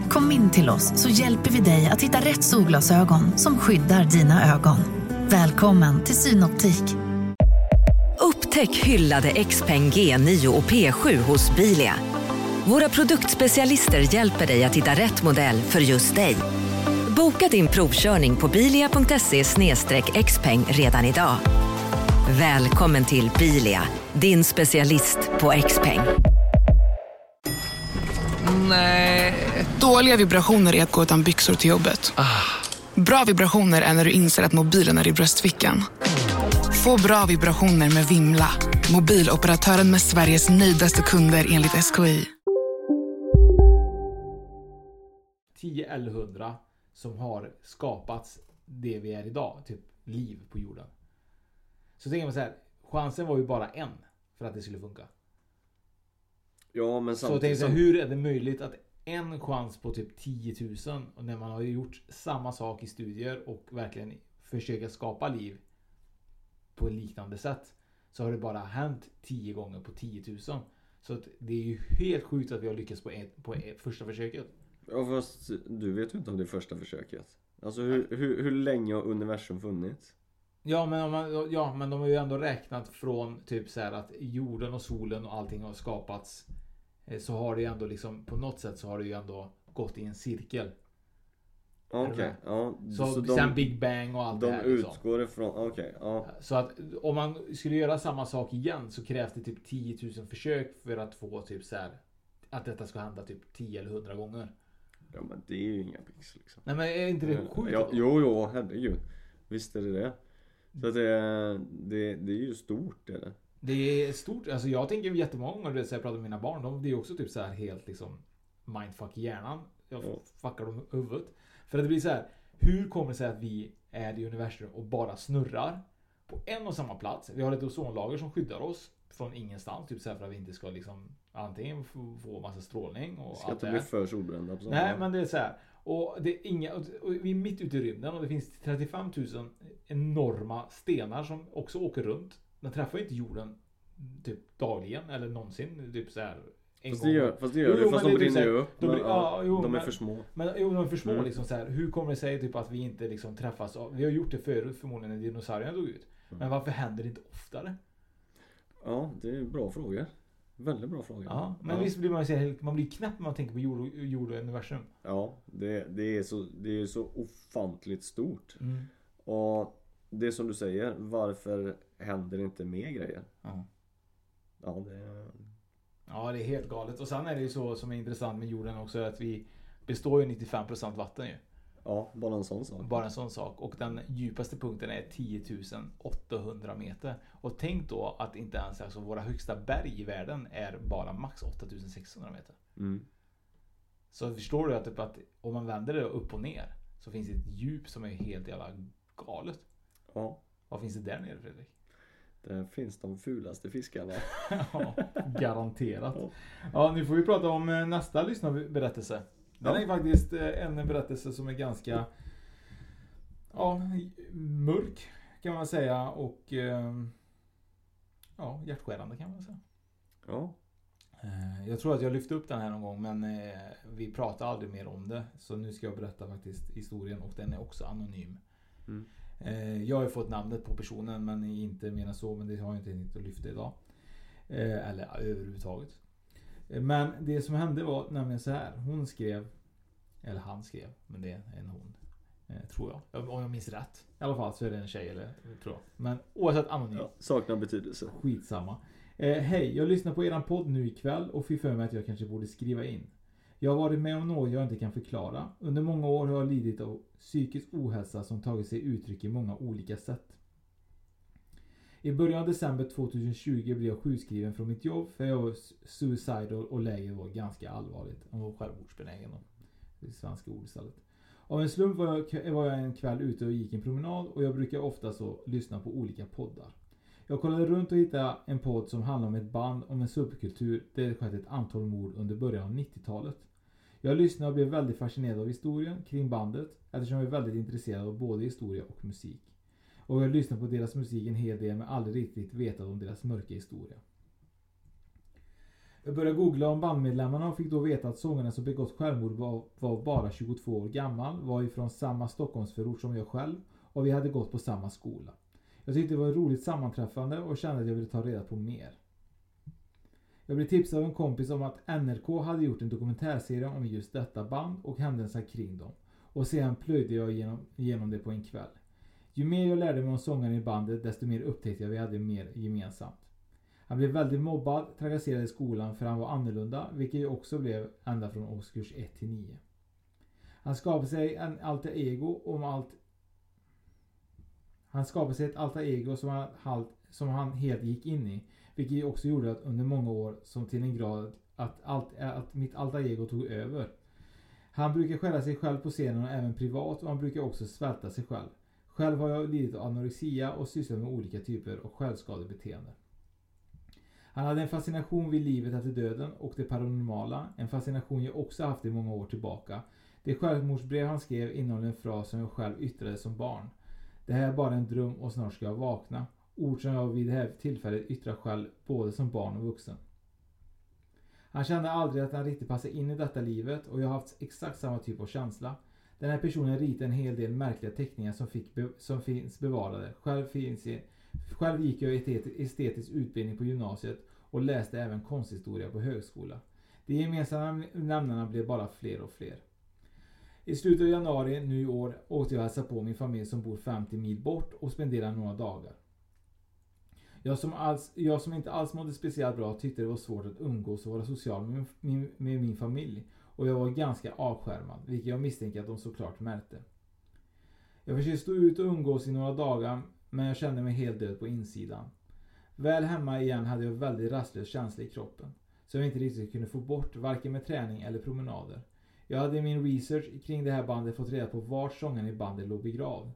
Speaker 10: Kom in till oss så hjälper vi dig att hitta rätt solglasögon som skyddar dina ögon. Välkommen till Synoptik.
Speaker 11: Upptäck hyllade XPeng G9 och P7 hos Bilia. Våra produktspecialister hjälper dig att hitta rätt modell för just dig. Boka din provkörning på bilia.se xpeng redan idag. Välkommen till Bilia, din specialist på XPeng.
Speaker 12: Nej. Dåliga vibrationer är att gå utan byxor till jobbet. Bra vibrationer är när du inser att mobilen är i bröstfickan. Få bra vibrationer med Vimla. Mobiloperatören med Sveriges nöjdaste kunder enligt SKI.
Speaker 8: 10 eller 100 som har skapats det vi är idag. Typ liv på jorden. Så tänker man så här. Chansen var ju bara en för att det skulle funka.
Speaker 9: Ja men
Speaker 8: Så jag
Speaker 9: samtidigt
Speaker 8: tänker så här,
Speaker 9: som...
Speaker 8: hur är det möjligt att en chans på typ 10 000 och när man har gjort samma sak i studier och verkligen försöka skapa liv på liknande sätt så har det bara hänt 10 gånger på 10 000. Så det är ju helt sjukt att vi har lyckats på, ett, på ett, första försöket.
Speaker 9: Ja fast du vet ju inte om det är första försöket. Alltså hur, hur, hur länge har universum funnits?
Speaker 8: Ja men, man, ja, men de har ju ändå räknat från typ så här att jorden och solen och allting har skapats. eh, Så har det ju ändå liksom på något sätt så har det ju ändå gått i en cirkel.
Speaker 9: Okej,
Speaker 8: med?
Speaker 9: ja.
Speaker 8: Så, sen Big Bang och allt
Speaker 9: de
Speaker 8: det här liksom.
Speaker 9: utgår ifrån, okej, ja.
Speaker 8: Så att om man skulle göra samma sak igen så krävs det typ 10 000 försök för att få typ så här att detta ska hända typ 10 eller 100 gånger.
Speaker 9: Ja men det är ju inga pix liksom.
Speaker 8: Nej men är inte det
Speaker 9: Eh,
Speaker 8: sjukt?
Speaker 9: Ja, jo, jo, herregud. Visst är det det. Så att det, det, det är ju stort det är det.
Speaker 8: Det är stort. Alltså jag tänker jättemånga gånger när jag pratar med mina barn. De blir också typ så här helt liksom mindfuck i hjärnan. Jag fuckar dem huvudet. För att det blir så här. Hur kommer det sig att vi är i universum och bara snurrar på en och samma plats? Vi har ett ozonlager som skyddar oss från ingenstans. Typ så för att vi inte ska liksom antingen få, massa strålning och
Speaker 9: Ska
Speaker 8: allt
Speaker 9: inte bli för solbrända på
Speaker 8: Nej men det är så här. Och det är inga, och vi är mitt ute i rymden och det finns 35 000 enorma stenar som också åker runt. Den träffar ju inte jorden typ dagligen eller någonsin. Typ så här. en
Speaker 9: Fast
Speaker 8: gång.
Speaker 9: det gör- fast det gör det,
Speaker 8: Jo,
Speaker 9: fast de
Speaker 8: det är typ
Speaker 9: brinner
Speaker 8: så här-
Speaker 9: ju upp,
Speaker 8: de
Speaker 9: men, ja,
Speaker 8: jo,
Speaker 9: de är
Speaker 8: men-
Speaker 9: för små.
Speaker 8: Men, jo, de är för små
Speaker 9: Mm.
Speaker 8: liksom så här. Hur kommer det sig typ att vi inte liksom träffas? av- Vi har gjort det förut förmodligen när dinosaurierna dog ut.
Speaker 9: Mm.
Speaker 8: Men varför händer det inte oftare?
Speaker 9: Ja, det är bra frågor. Väldigt bra frågor.
Speaker 8: Ja, men visst blir man, man blir knäpp när man tänker på jord och, jord och universum.
Speaker 9: Ja, det, det, är så, det är så ofantligt stort.
Speaker 8: Mm.
Speaker 9: Och det som du säger, varför händer inte mer grejer?
Speaker 8: Ja.
Speaker 9: Ja, det...
Speaker 8: Ja, det är helt galet. Och sen är det ju så som är intressant med jorden också att vi består ju 95% vatten ju.
Speaker 9: Ja, bara en sån sak.
Speaker 8: Bara en sån sak. Och den djupaste punkten är 10 800 meter. Och tänk då att inte ens alltså, våra högsta berg i världen är bara max 8600 meter.
Speaker 9: Mm.
Speaker 8: Så förstår du att, typ, att om man vänder det upp och ner så finns det ett djup som är helt jävla galet.
Speaker 9: Ja.
Speaker 8: Vad finns det där nere Fredrik?
Speaker 9: Där finns de fulaste fiskarna.
Speaker 8: ja, garanterat. Ja, nu får vi prata om eh, nästa lyssnarberättelse. Den
Speaker 9: Ja.
Speaker 8: är faktiskt eh, en berättelse som är ganska ja, mörk kan man säga och eh, ja, hjärtskärande kan man säga.
Speaker 9: Ja.
Speaker 8: Eh, Jag tror att jag lyfte upp den här någon gång men eh, vi pratar aldrig mer om det. Så nu ska jag berätta faktiskt historien och den är också anonym.
Speaker 9: Mm.
Speaker 8: Jag har ju fått namnet på personen men inte mer än så. Men det har jag inte tänkt att lyfta idag. Eller överhuvudtaget. Men det som hände var nämligen så här. Hon skrev. Eller han skrev. Men det är en hon. eh, Tror jag. Om jag minns rätt. I alla fall så är det en tjej eller tror jag. Men oavsett anonym.
Speaker 9: Saknar betydelse.
Speaker 8: Skitsamma. Eh, Hej, jag lyssnar på eran podd nu ikväll och fick för mig att jag kanske borde skriva in. Jag har varit med om något jag inte kan förklara. Under många år har jag lidit av psykisk ohälsa som tagit sig uttryck i många olika sätt. I början av december 2020 blev jag sjukskriven från mitt jobb för jag var suicidal och läget var ganska allvarligt. Han var självmordsbenägen. då. Det är svenska ord istället. Av en slump var jag, var jag en kväll ute och gick en promenad och jag brukar ofta så lyssna på olika poddar. Jag kollade runt och hittade en podd som handlar om ett band om en subkultur där det skett ett antal mord under början av 90-talet. Jag lyssnade och blev väldigt fascinerad av historien kring bandet eftersom jag är väldigt intresserad av både historia och musik. Och jag har lyssnat på deras musik en hel del men aldrig riktigt vetat om deras mörka historia. Jag började googla om bandmedlemmarna och fick då veta att sångaren som begått självmord var, var bara 22 år gammal, var ifrån samma Stockholmsförort som jag själv och vi hade gått på samma skola. Jag tyckte det var ett roligt sammanträffande och kände att jag ville ta reda på mer. Jag blev tipsad av en kompis om att NRK hade gjort en dokumentärserie om just detta band och händelserna kring dem. Och sedan plöjde jag igenom, igenom det på en kväll. Ju mer jag lärde mig om sångaren i bandet desto mer upptäckte jag att vi hade mer gemensamt. Han blev väldigt mobbad, trakasserad i skolan för han var annorlunda, vilket jag också blev ända från årskurs 1 till 9. Han skapade sig en alter ego om allt han skapade sig ett alter ego som han, halt, som han helt gick in i. Vilket ju också gjorde att under många år som till en grad att, allt, att mitt alter ego tog över. Han brukar skälla sig själv på scenen och även privat och han brukar också svälta sig själv. Själv har jag lidit av anorexia och sysslat med olika typer av självskadebeteende. Han hade en fascination vid livet efter döden och det paranormala. En fascination jag också haft i många år tillbaka. Det självmordsbrev han skrev innehåller en fras som jag själv yttrade som barn. Det här är bara en dröm och snart ska jag vakna. Ord som jag vid det här tillfället yttrar själv både som barn och vuxen. Han kände aldrig att han riktigt passade in i detta livet och jag har haft exakt samma typ av känsla. Den här personen ritade en hel del märkliga teckningar som, fick be, som finns bevarade. Själv, finns i, själv gick jag estetisk utbildning på gymnasiet och läste även konsthistoria på högskola. De gemensamma nämnarna blev bara fler och fler. I slutet av januari nu i år åkte jag och hälsade på min familj som bor 50 mil bort och spenderade några dagar. Jag som, alls, jag som inte alls mådde speciellt bra tyckte det var svårt att umgås och vara social med min, med min familj och jag var ganska avskärmad, vilket jag misstänker att de såklart märkte. Jag försökte stå ut och umgås i några dagar, men jag kände mig helt död på insidan. Väl hemma igen hade jag väldigt rastlös känsla i kroppen, som jag inte riktigt kunde få bort, varken med träning eller promenader. Jag hade i min research kring det här bandet fått reda på vart sångaren i bandet låg begravd.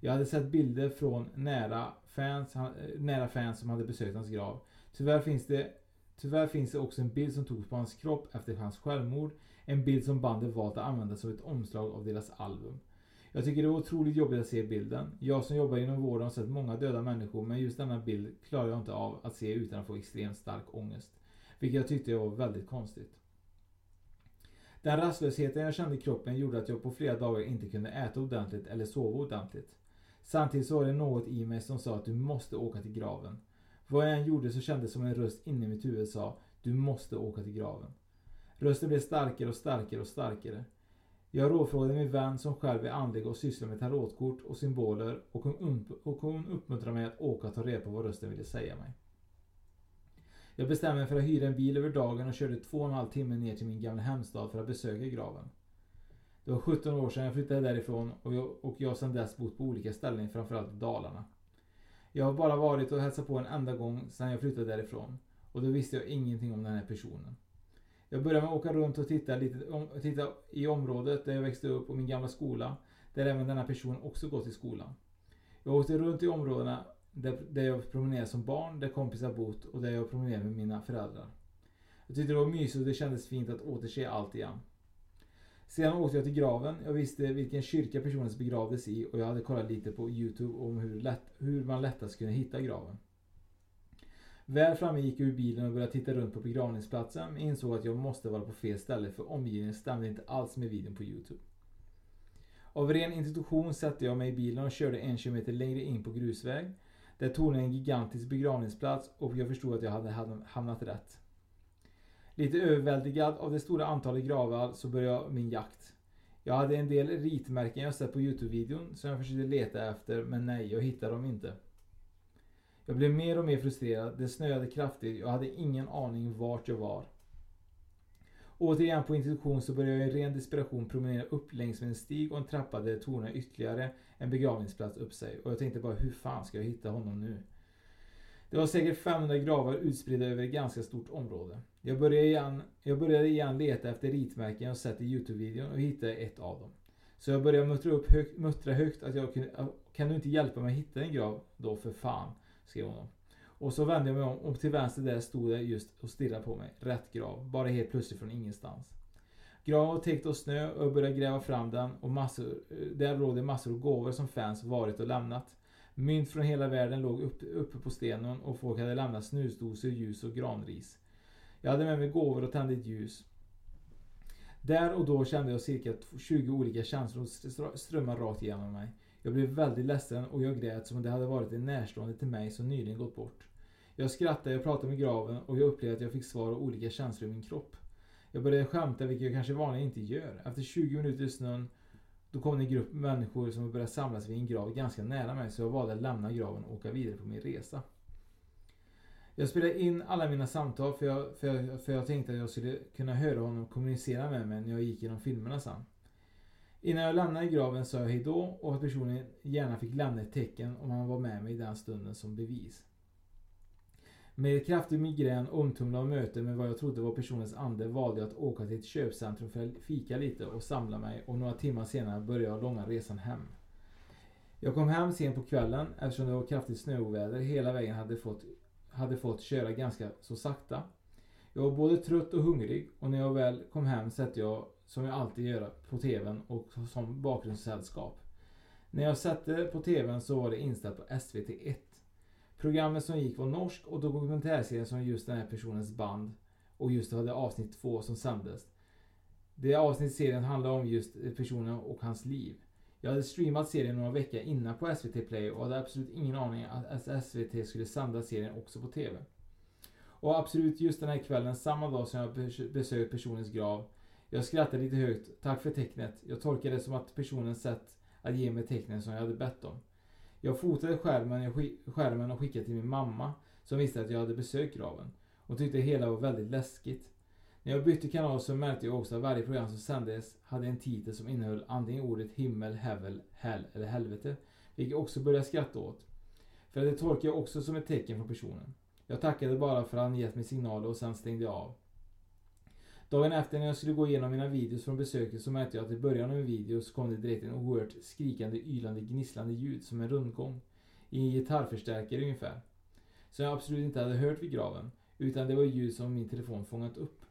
Speaker 8: Jag hade sett bilder från nära fans, eh, nära fans som hade besökt hans grav. Tyvärr finns det Tyvärr finns det också en bild som togs på hans kropp efter hans självmord. En bild som bandet valt att använda som ett omslag av deras album. Jag tycker det var otroligt jobbigt att se bilden. Jag som jobbar inom vården har sett många döda människor men just denna bild klarar jag inte av att se utan att få extremt stark ångest. Vilket jag tyckte var väldigt konstigt. Den rastlösheten jag kände i kroppen gjorde att jag på flera dagar inte kunde äta ordentligt eller sova ordentligt. Samtidigt så var det något i mig som sa att du måste åka till graven. Vad jag än gjorde så kändes det som en röst inne i mitt huvud sa Du måste åka till graven. Rösten blev starkare och starkare och starkare. Jag rådfrågade min vän som själv är andlig och sysslar med tarotkort och symboler och hon, och hon uppmuntrade mig att åka och ta reda på vad rösten ville säga mig. Jag bestämde mig för att hyra en bil över dagen och körde två och en halv timme ner till min gamla hemstad för att besöka graven. Det var 17 år sedan jag flyttade därifrån och jag, och jag sedan dess bott på olika ställen, framförallt i Dalarna. Jag har bara varit och hälsat på en enda gång sedan jag flyttade därifrån. Och då visste jag ingenting om den här personen. Jag började med att åka runt och titta, lite, om, titta i området där jag växte upp och min gamla skola. Där även denna person också gått i skolan. Jag åkte runt i områdena där, där jag promenerade som barn, där kompisar bott och där jag promenerade med mina föräldrar. Jag tyckte det var mysigt och det kändes fint att återse allt igen. Sedan åkte jag till graven. Jag visste vilken kyrka personen begravdes i och jag hade kollat lite på Youtube om hur, lätt, hur man lättast kunde hitta graven. Väl framme gick jag ur bilen och började titta runt på begravningsplatsen men insåg att jag måste vara på fel ställe för omgivningen stämde inte alls med videon på Youtube. Av ren institution satte jag mig i bilen och körde en kilometer längre in på grusväg. Där tog en gigantisk begravningsplats och jag förstod att jag hade hamnat rätt. Lite överväldigad av det stora antalet gravar så började jag min jakt. Jag hade en del ritmärken jag sett på Youtube-videon som jag försökte leta efter men nej, jag hittade dem inte. Jag blev mer och mer frustrerad, det snöade kraftigt, jag hade ingen aning vart jag var. Återigen på introduktion så började jag i ren desperation promenera upp längs med en stig och en trappa där det tornade ytterligare en begravningsplats upp sig och jag tänkte bara hur fan ska jag hitta honom nu? Det var säkert 500 gravar utspridda över ett ganska stort område. Jag började igen, jag började igen leta efter ritmärken jag sett i Youtube-videon och hittade ett av dem. Så jag började muttra, upp högt, muttra högt att jag kunde, ah, kan du inte hjälpa mig att hitta en grav då för fan? Skrev hon. Och så vände jag mig om och till vänster där stod det just och stirrade på mig. Rätt grav. Bara helt plötsligt från ingenstans. Graven var täckt av snö och jag började gräva fram den och massor, eh, där låg det massor av gåvor som fans varit och lämnat. Mynt från hela världen låg upp, uppe på stenen och folk hade lämnat snusdosor, ljus och granris. Jag hade med mig gåvor och tände ett ljus. Där och då kände jag cirka 20 olika känslor strömma rakt igenom mig. Jag blev väldigt ledsen och jag grät som om det hade varit en närstående till mig som nyligen gått bort. Jag skrattade, jag pratade med graven och jag upplevde att jag fick svar av olika känslor i min kropp. Jag började skämta, vilket jag kanske vanligen inte gör. Efter 20 minuter i snön då kom det en grupp människor som började samlas vid en grav ganska nära mig så jag valde att lämna graven och åka vidare på min resa. Jag spelade in alla mina samtal för jag, för, jag, för jag tänkte att jag skulle kunna höra honom kommunicera med mig när jag gick genom filmerna sen. Innan jag lämnade graven sa jag hejdå och att personen gärna fick lämna ett tecken om han var med mig i den stunden som bevis. Med kraftig migrän, omtumlad av möte med vad jag trodde var personens ande valde jag att åka till ett köpcentrum för att fika lite och samla mig och några timmar senare började jag långa resan hem. Jag kom hem sent på kvällen eftersom det var kraftigt snöoväder hela vägen hade fått, hade fått köra ganska så sakta. Jag var både trött och hungrig och när jag väl kom hem satte jag, som jag alltid gör, på TVn och som bakgrundssällskap. När jag satte på TVn så var det inställt på SVT1 Programmet som gick var norsk och dokumentärserien som just den här personens band och just hade avsnitt två som sändes. Det avsnitt serien handlar om just personen och hans liv. Jag hade streamat serien några veckor innan på SVT Play och hade absolut ingen aning att SVT skulle sända serien också på TV. Och absolut just den här kvällen, samma dag som jag besökt personens grav. Jag skrattade lite högt. Tack för tecknet. Jag tolkade det som att personen sett att ge mig tecknen som jag hade bett om. Jag fotade skärmen, jag skärmen och skickade till min mamma som visste att jag hade besökt graven. Hon tyckte det hela var väldigt läskigt. När jag bytte kanal så märkte jag också att varje program som sändes hade en titel som innehöll antingen ordet himmel, hävel, hell eller helvete. Vilket jag också började skratta åt. För det tolkade jag också som ett tecken från personen. Jag tackade bara för att han gett mig signaler och sen stängde jag av. Dagen efter när jag skulle gå igenom mina videos från besöket så märkte jag att i början av en video så kom det direkt en oerhört skrikande, ylande, gnisslande ljud som en rundgång. I en gitarrförstärkare ungefär. Som jag absolut inte hade hört vid graven. Utan det var ljud som min telefon fångat upp.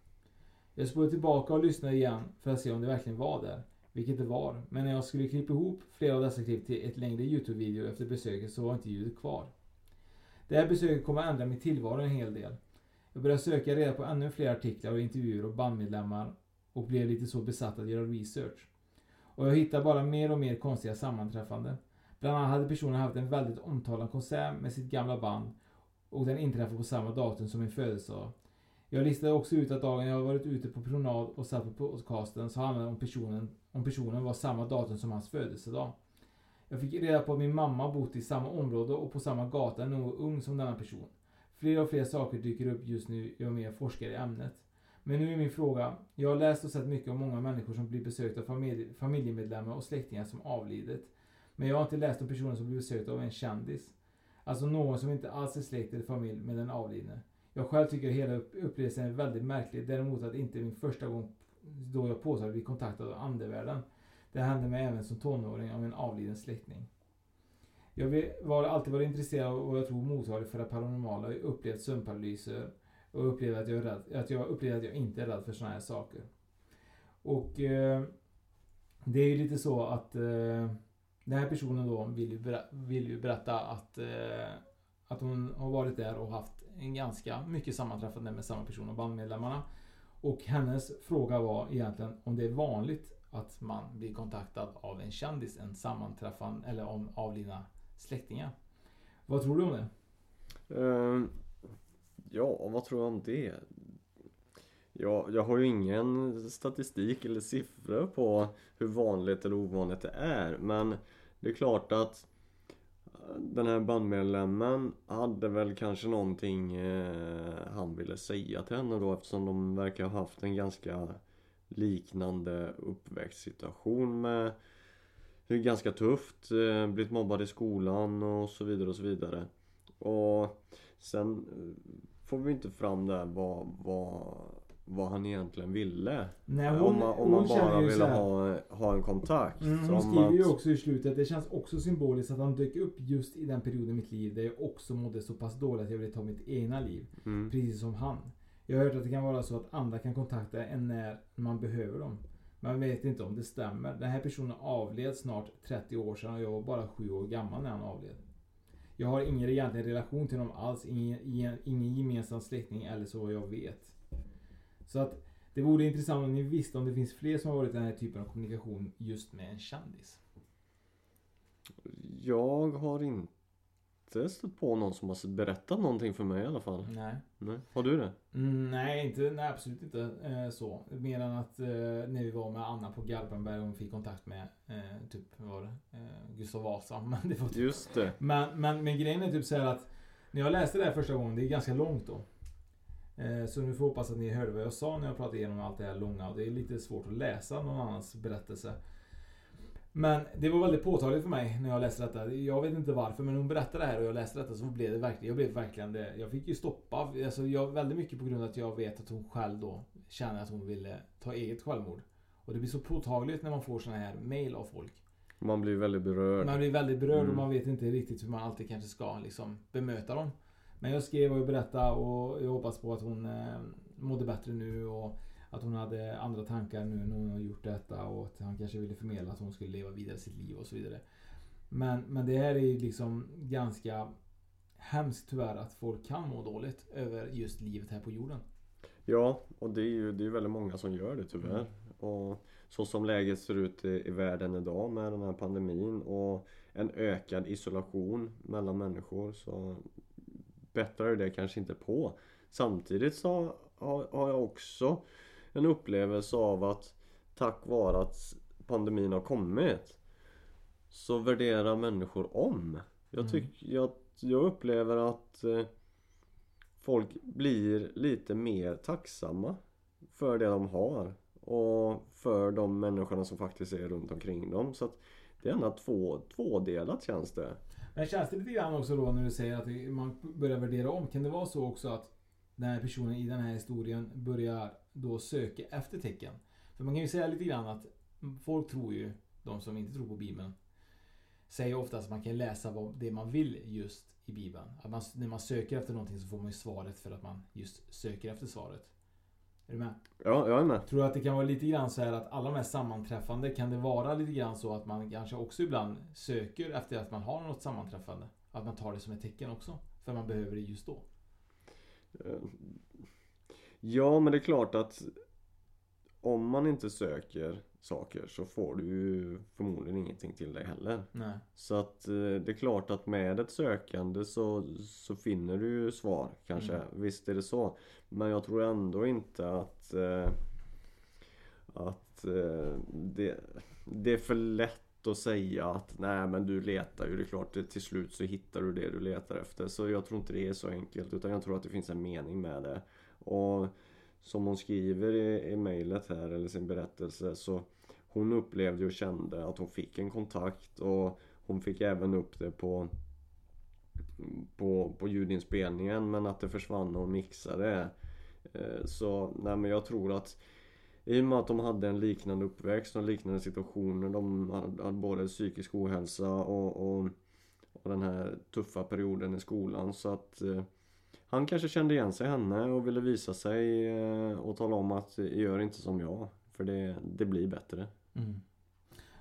Speaker 8: Jag spolade tillbaka och lyssnade igen för att se om det verkligen var där. Vilket det var. Men när jag skulle klippa ihop flera av dessa klipp till ett längre Youtube-video efter besöket så var inte ljudet kvar. Det här besöket kommer att ändra min tillvaro en hel del. Jag började söka reda på ännu fler artiklar och intervjuer och bandmedlemmar och blev lite så besatt att göra research. Och jag hittade bara mer och mer konstiga sammanträffanden. Bland annat hade personen haft en väldigt omtalad konsert med sitt gamla band och den inträffade på samma datum som min födelsedag. Jag listade också ut att dagen jag varit ute på promenad och satt på podcasten så handlade det om personen, om personen var samma datum som hans födelsedag. Jag fick reda på att min mamma bott i samma område och på samma gata när hon var ung som denna person. Fler och fler saker dyker upp just nu ju mer forskar i ämnet. Men nu är min fråga. Jag har läst och sett mycket om många människor som blir besökta av familj, familjemedlemmar och släktingar som avlidit. Men jag har inte läst om personer som blir besökta av en kändis. Alltså någon som inte alls är släkt eller familj med den avlidne. Jag själv tycker hela upplevelsen är väldigt märklig. Däremot att det inte är min första gång då jag påstår att bli kontaktad av andevärlden. Det hände mig även som tonåring av en avliden släkting. Jag har alltid varit intresserad av och jag tror mottaglig för det paranormala. Jag har upplevt sömnparalyser och upplevt att jag, är rädd, att jag upplevt att jag inte är rädd för sådana här saker. Och eh, det är ju lite så att eh, den här personen då vill ju, berätta, vill ju berätta att, eh, att hon har varit där och haft en ganska mycket sammanträffande med samma person och bandmedlemmarna. Och hennes fråga var egentligen om det är vanligt att man blir kontaktad av en kändis, en sammanträffande eller om avlidna släktingar. Vad tror du om det?
Speaker 9: Uh, ja, vad tror jag om det? Ja, jag har ju ingen statistik eller siffror på hur vanligt eller ovanligt det är. Men det är klart att eh, den här bandmedlemmen hade väl kanske någonting eh, han ville säga till henne då eftersom de verkar ha haft en ganska liknande uppväxtsituation med det är ganska tufft, eh, blivit mobbad i skolan och så vidare och så vidare. Och sen eh, får vi inte fram där vad, vad, vad han egentligen ville.
Speaker 8: Nej, hon,
Speaker 9: om man, om man bara ville ha, ha en kontakt.
Speaker 8: Mm, hon skriver att... ju också i slutet det känns också symboliskt att han dök upp just i den perioden i mitt liv där jag också mådde så pass dåligt att jag ville ta mitt egna liv. Mm. Precis som han. Jag har hört att det kan vara så att andra kan kontakta en när man behöver dem. Man vet inte om det stämmer. Den här personen avled snart 30 år sedan och jag var bara 7 år gammal när han avled. Jag har ingen egentlig relation till honom alls, ingen, ingen gemensam släkting eller så vad jag vet. Så att det vore intressant om ni visste om det finns fler som har varit i den här typen av kommunikation just med en kändis.
Speaker 9: Jag har inte inte stött på någon som har berättat någonting för mig i alla fall.
Speaker 8: Nej.
Speaker 9: nej. Har du det?
Speaker 8: Mm, nej, inte, nej, absolut inte eh, så. Mer än att eh, när vi var med Anna på Garpenberg och fick kontakt med eh, typ, var det? Eh, Gustav Vasa. Men det var typ,
Speaker 9: Just det.
Speaker 8: Men, men, men grejen är typ så att när jag läste det här första gången, det är ganska långt då. Eh, så nu får jag hoppas att ni hörde vad jag sa när jag pratade igenom allt det här långa. Det är lite svårt att läsa någon annans berättelse. Men det var väldigt påtagligt för mig när jag läste detta. Jag vet inte varför men hon berättade det här och jag läste detta så blev det verkligen, jag blev verkligen det. Jag fick ju stoppa, alltså jag, väldigt mycket på grund av att jag vet att hon själv då känner att hon ville ta eget självmord. Och det blir så påtagligt när man får såna här mail av folk.
Speaker 9: Man blir väldigt berörd.
Speaker 8: Man blir väldigt berörd mm. och man vet inte riktigt hur man alltid kanske ska liksom bemöta dem. Men jag skrev och berättade och jag hoppas på att hon eh, mådde bättre nu och att hon hade andra tankar nu när hon har gjort detta och att han kanske ville förmedla att hon skulle leva vidare sitt liv och så vidare. Men, men det här är ju liksom ganska hemskt tyvärr att folk kan må dåligt över just livet här på jorden.
Speaker 9: Ja, och det är ju det är väldigt många som gör det tyvärr. Och så som läget ser ut i, i världen idag med den här pandemin och en ökad isolation mellan människor så bättrar det kanske inte på. Samtidigt så har, har jag också en upplevelse av att tack vare att pandemin har kommit så värderar människor om. Jag,
Speaker 8: Mm.
Speaker 9: tycker, jag, jag upplever att eh, folk blir lite mer tacksamma för det de har och för de människorna som faktiskt är runt omkring dem. Så att det är ändå två, tvådelat känns det.
Speaker 8: Men känns det lite grann också då när du säger att man börjar värdera om? Kan det vara så också att den här personen i den här historien börjar då söka efter tecken? För man kan ju säga lite grann att folk tror ju, de som inte tror på Bibeln, säger ofta att man kan läsa vad det man vill just i Bibeln. Att man, när man söker efter någonting så får man ju svaret för att man just söker efter svaret. Är du med?
Speaker 9: Ja, jag är med.
Speaker 8: Tror du att det kan vara lite grann så här att alla de här sammanträffande kan det vara lite grann så att man kanske också ibland söker efter att man har något sammanträffande? Att man tar det som ett tecken också? För man behöver det just då.
Speaker 9: Eh, Ja, men det är klart att om man inte söker saker så får du ju förmodligen ingenting till dig heller.
Speaker 8: Nej.
Speaker 9: Så att eh, det är klart att med ett sökande så, så finner du ju svar kanske.
Speaker 8: Mm.
Speaker 9: Visst är det så. Men jag tror ändå inte att eh, att det, det är för lätt att säga att nej men du letar ju, det är klart till slut så hittar du det du letar efter. Så jag tror inte det är så enkelt utan jag tror att det finns en mening med det. Och som hon skriver i, i mejlet här eller sin berättelse så hon upplevde och kände att hon fick en kontakt och hon fick även upp det på på, på ljudinspelningen men att det försvann när hon mixade. Eh, så nej men jag tror att i och med att de hade en liknande uppväxt och liknande situationer. De hade, hade både psykisk ohälsa och, och, och den här tuffa perioden i skolan. Så att eh, han kanske kände igen sig i henne och ville visa sig eh, och tala om att eh, gör inte som jag. För det, det blir bättre.
Speaker 8: Mm.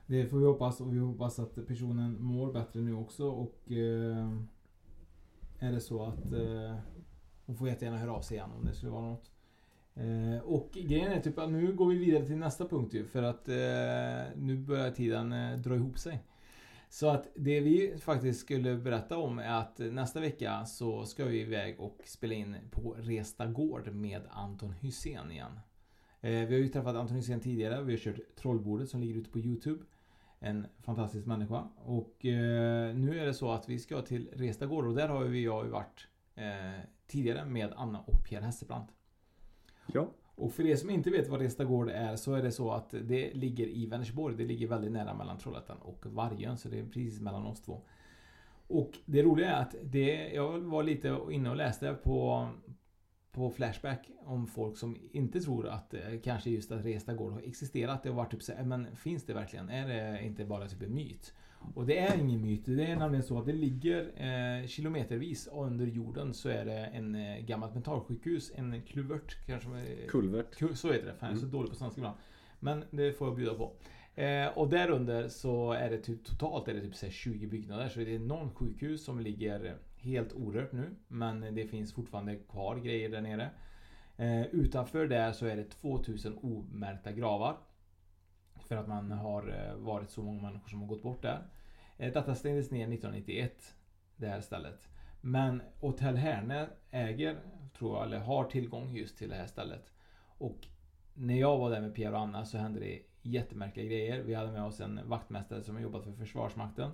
Speaker 8: Det får vi hoppas och vi hoppas att personen mår bättre nu också och eh, är det så att eh, hon får jättegärna höra av sig igen om det skulle vara något. Eh, och grejen är typ att nu går vi vidare till nästa punkt ju för att eh, nu börjar tiden eh, dra ihop sig. Så att det vi faktiskt skulle berätta om är att nästa vecka så ska vi iväg och spela in på Resta Gård med Anton Hysén igen. Eh, vi har ju träffat Anton Hysén tidigare. Vi har kört Trollbordet som ligger ute på Youtube. En fantastisk människa. Och eh, nu är det så att vi ska till Resta Gård och där har vi jag ju varit eh, tidigare med Anna och Pierre Hesselbrandt.
Speaker 9: Ja.
Speaker 8: Och för er som inte vet vad Resta Gård är så är det så att det ligger i Vänersborg. Det ligger väldigt nära mellan Trollhättan och Vargön så det är precis mellan oss två. Och det roliga är att det, jag var lite inne och läste på på Flashback om folk som inte tror att eh, kanske just att Resta Gård har existerat. Det har varit typ så här, eh, men finns det verkligen? Är det inte bara typ en myt? Och det är ingen myt. Det är nämligen så att det ligger eh, kilometervis under jorden så är det en eh, gammalt mentalsjukhus, en kluvert kanske. man-
Speaker 9: Kulvert.
Speaker 8: Ku- Så heter det. Fan, jag är så
Speaker 9: Mm.
Speaker 8: dålig på svenska ibland. Men det får jag bjuda på. Eh, och därunder så är det typ totalt är det typ så här 20 byggnader. Så det är någon sjukhus som ligger helt orört nu. Men det finns fortfarande kvar grejer där nere. Eh, utanför där så är det 2000 omärkta gravar. För att man har eh, varit så många människor som har gått bort där. Eh, detta stängdes ner 1991. Det här stället. Men Hotell Herne äger, tror jag, eller har tillgång just till det här stället. Och när jag var där med Pierre och Anna så hände det jättemärkliga grejer. Vi hade med oss en vaktmästare som har jobbat för Försvarsmakten.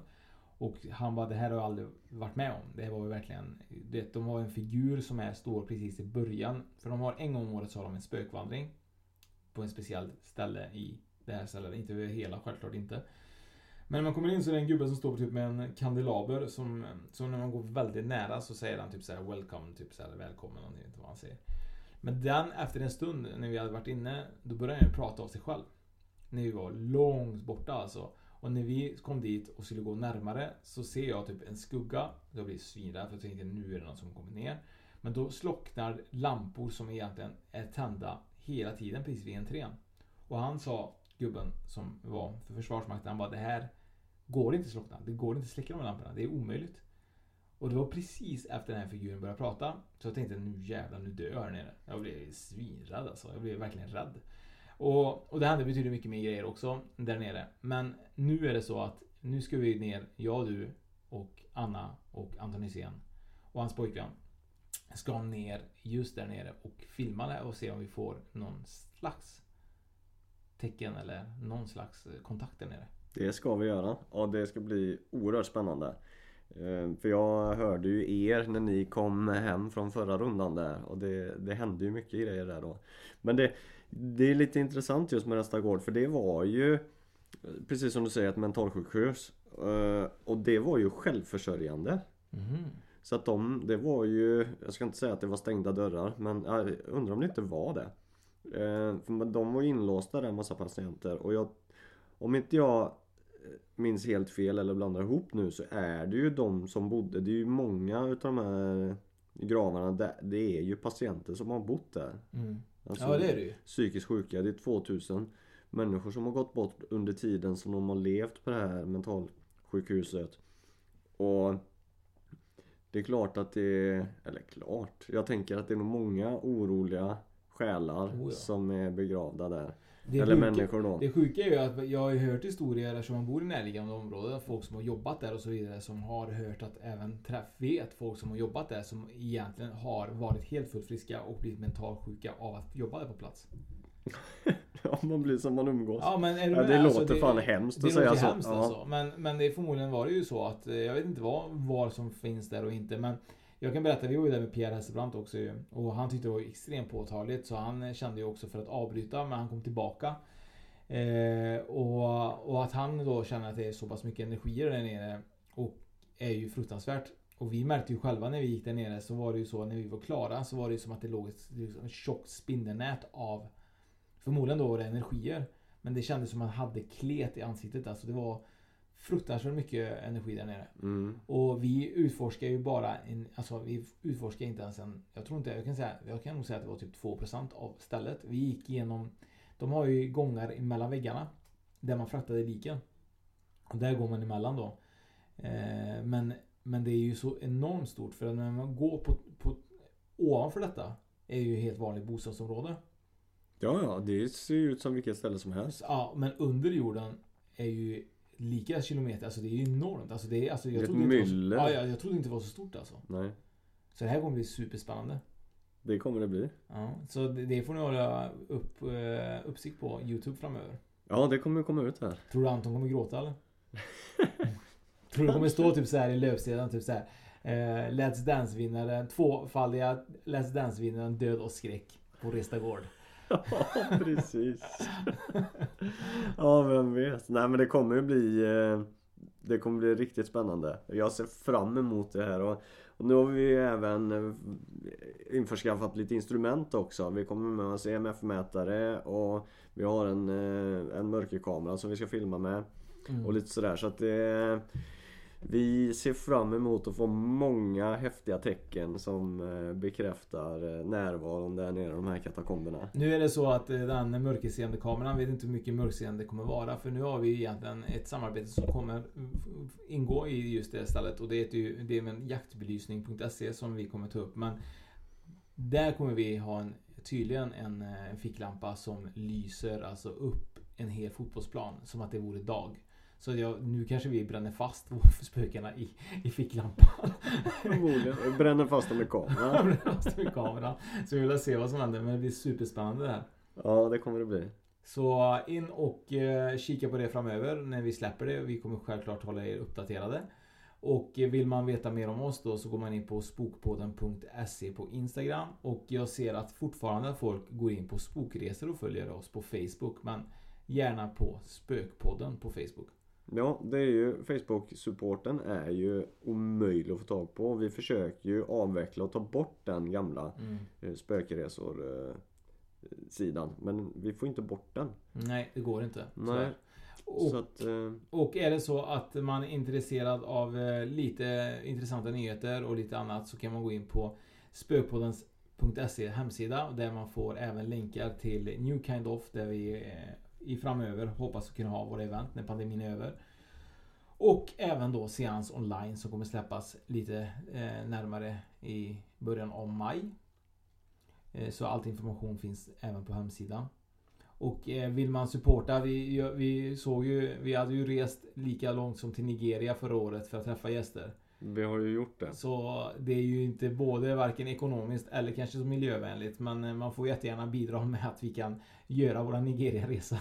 Speaker 8: Och han bara, det här har jag aldrig varit med om. Det här var ju verkligen... Det, de har en figur som är, står precis i början. För de har en gång om året så har de en spökvandring. På en speciell ställe i det här stället. Inte över hela, självklart inte. Men när man kommer in så är det en gubbe som står typ med en kandelaber som, som när man går väldigt nära så säger han typ såhär welcome, typ såhär välkommen, jag inte vad han säger. Men den, efter en stund när vi hade varit inne, då började han prata av sig själv. När vi var långt borta alltså. Och när vi kom dit och skulle gå närmare så ser jag typ en skugga. Jag blir svinrädd för jag tänkte nu är det någon som kommer ner. Men då slocknar lampor som egentligen är tända hela tiden precis vid entrén. Och han sa, gubben som var för Försvarsmakten, han bara det här går inte att slockna. Det går inte att släcka de här lamporna. Det är omöjligt. Och det var precis efter den här figuren började prata. Så jag tänkte nu jävlar, nu dör jag här nere. Jag blev svinrädd alltså. Jag blev verkligen rädd. Och, och det hände betydligt mycket mer grejer också där nere. Men nu är det så att nu ska vi ner, jag, och du och Anna och Anton Hysén och hans pojkvän ska ner just där nere och filma det och se om vi får någon slags tecken eller någon slags kontakt där nere.
Speaker 9: Det ska vi göra och det ska bli oerhört spännande. Eh, För jag hörde ju er när ni kom hem från förra rundan där och det, det hände ju mycket grejer där då. Men det, det är lite intressant just med Resta Gård för det var ju Precis som du säger ett mentalsjukhus Eh, Och det var ju självförsörjande.
Speaker 8: Mhm.
Speaker 9: Så att de, det var ju, jag ska inte säga att det var stängda dörrar men jag undrar om det inte var det. Eh, För de var ju inlåsta där en massa patienter och jag Om inte jag minns helt fel eller blandar ihop nu så är det ju de som bodde, det är ju många utav de här gravarna, där, det är ju patienter som har bott där.
Speaker 8: Mm. Ja, det är det ju.
Speaker 9: Psykiskt sjuka, det är 2000 människor som har gått bort under tiden som de har levt på det här mentalsjukhuset. Och det är klart att det är, eller klart, jag tänker att det är nog många oroliga själar
Speaker 8: Oh ja.
Speaker 9: som är begravda där.
Speaker 8: Det
Speaker 9: eller
Speaker 8: sjuka-
Speaker 9: människor då.
Speaker 8: Det sjuka är ju att jag har ju hört historier eftersom man bor i närliggande områden. Folk som har jobbat där och så vidare. Som har hört att även träff vet folk som har jobbat där. Som egentligen har varit helt fullt friska och blivit mentalsjuka av att jobba där på plats.
Speaker 9: Ja, man blir som man umgås.
Speaker 8: Ja men är du
Speaker 9: ja, det
Speaker 8: Alltså,
Speaker 9: låter fan hemskt
Speaker 8: det
Speaker 9: att säga så.
Speaker 8: hemskt
Speaker 9: ja.
Speaker 8: alltså. Men, men det är förmodligen var det ju så att eh, jag vet inte vad, vad som finns där och inte. Men jag kan berätta, vi var ju där med Pierre Hesselbrandt också ju. Och han tyckte det var extremt påtagligt. Så han kände ju också för att avbryta men han kom tillbaka. Eh, och, och att han då känner att det är så pass mycket energier där nere. Och är ju fruktansvärt. Och vi märkte ju själva när vi gick där nere så var det ju så när vi var klara så var det ju som att det låg ett, liksom tjockt spindelnät av Förmodligen då var det energier. Men det kändes som att man hade klet i ansiktet. Alltså det var fruktansvärt mycket energi där nere.
Speaker 9: Mm.
Speaker 8: Och vi utforskar ju bara en, alltså vi utforskar inte ens en, jag tror inte, jag kan säga, jag kan nog säga att det var typ 2% av stället. Vi gick igenom, de har ju gångar mellan väggarna. Där man fraktade liken. Och där går man emellan då. Eh, men, men det är ju så enormt stort för att när man går på, på ovanför detta är ju helt vanligt bostadsområde.
Speaker 9: Ja, ja, det ser ju ut som vilket ställe som helst.
Speaker 8: Ja, men under jorden är ju lika kilometer. Alltså det är ju enormt. Alltså det är, alltså, jag trodde inte det var
Speaker 9: myller.
Speaker 8: Ja, jag, jag trodde inte det var så stort alltså.
Speaker 9: Nej,
Speaker 8: Så det här kommer bli superspännande.
Speaker 9: det kommer det bli.
Speaker 8: Ja, så det, det får ni hålla upp, eh, uppsikt på Youtube framöver.
Speaker 9: Ja, det kommer komma ut här.
Speaker 8: Tror du Anton kommer gråta eller? Tror du det kommer stå typ så här i löpsedeln typ så här. Eh, Let's Dance-vinnaren, tvåfaldiga Let's Dance-vinnaren död och skräck på Resta Gård.
Speaker 9: Ja, precis. ja, vem vet. Nej, men det kommer ju bli... eh, Det kommer bli riktigt spännande. Jag ser fram emot det här. Och, och nu har vi ju även eh, införskaffat lite instrument också. Vi kommer med oss EMF-mätare och vi har en, eh, en mörkerkamera som vi ska filma med.
Speaker 8: Mm.
Speaker 9: Och lite sådär. Så att det... Vi ser fram emot att få många häftiga tecken som eh, bekräftar eh, närvaron där nere i de här katakomberna.
Speaker 8: Nu är det så att eh, den mörkerseende kameran vet inte hur mycket mörkseende det kommer vara. För nu har vi egentligen ett samarbete som kommer ingå i just det stället. Och det heter ju det är med jaktbelysning.se som vi kommer ta upp. Men där kommer vi ha en, tydligen en, en ficklampa som lyser alltså upp en hel fotbollsplan. Som att det vore dag. Så jag, nu kanske vi bränner fast spökena i, i ficklampan.
Speaker 9: Förmodligen. Bränner fast dem med kameran.
Speaker 8: bränner fast med kameran. Så vi vill se vad som händer. Men det blir superspännande det här.
Speaker 9: Ja, det kommer det bli.
Speaker 8: Så in och eh, kika på det framöver när vi släpper det. Vi kommer självklart hålla er uppdaterade. Och vill man veta mer om oss då så går man in på spokpodden.se på Instagram. Och jag ser att fortfarande folk går in på spokresor och följer oss på Facebook. Men gärna på Spökpodden på Facebook.
Speaker 9: Ja, det är ju Facebook-supporten är ju omöjlig att få tag på. Vi försöker ju avveckla och ta bort den gamla
Speaker 8: Mm.
Speaker 9: eh, spökresor eh, sidan. Men vi får inte bort den.
Speaker 8: Nej, det går inte.
Speaker 9: Nej.
Speaker 8: Tyvärr. Och,
Speaker 9: att, eh,
Speaker 8: och är det så att man är intresserad av eh, lite intressanta nyheter och lite annat så kan man gå in på spökpoddens.se hemsida där man får även länkar till New Kind of där vi eh, i framöver hoppas kunna ha våra event när pandemin är över. Och även då seans online som kommer släppas lite eh, närmare i början av maj. Eh, så all information finns även på hemsidan. Och eh, vill man supporta, vi, vi såg ju, vi hade ju rest lika långt som till Nigeria förra året för att träffa gäster.
Speaker 9: Vi har ju gjort det.
Speaker 8: Så det är ju inte både varken ekonomiskt eller kanske så miljövänligt. Men eh, man får jättegärna bidra med att vi kan göra våra Nigeria-resa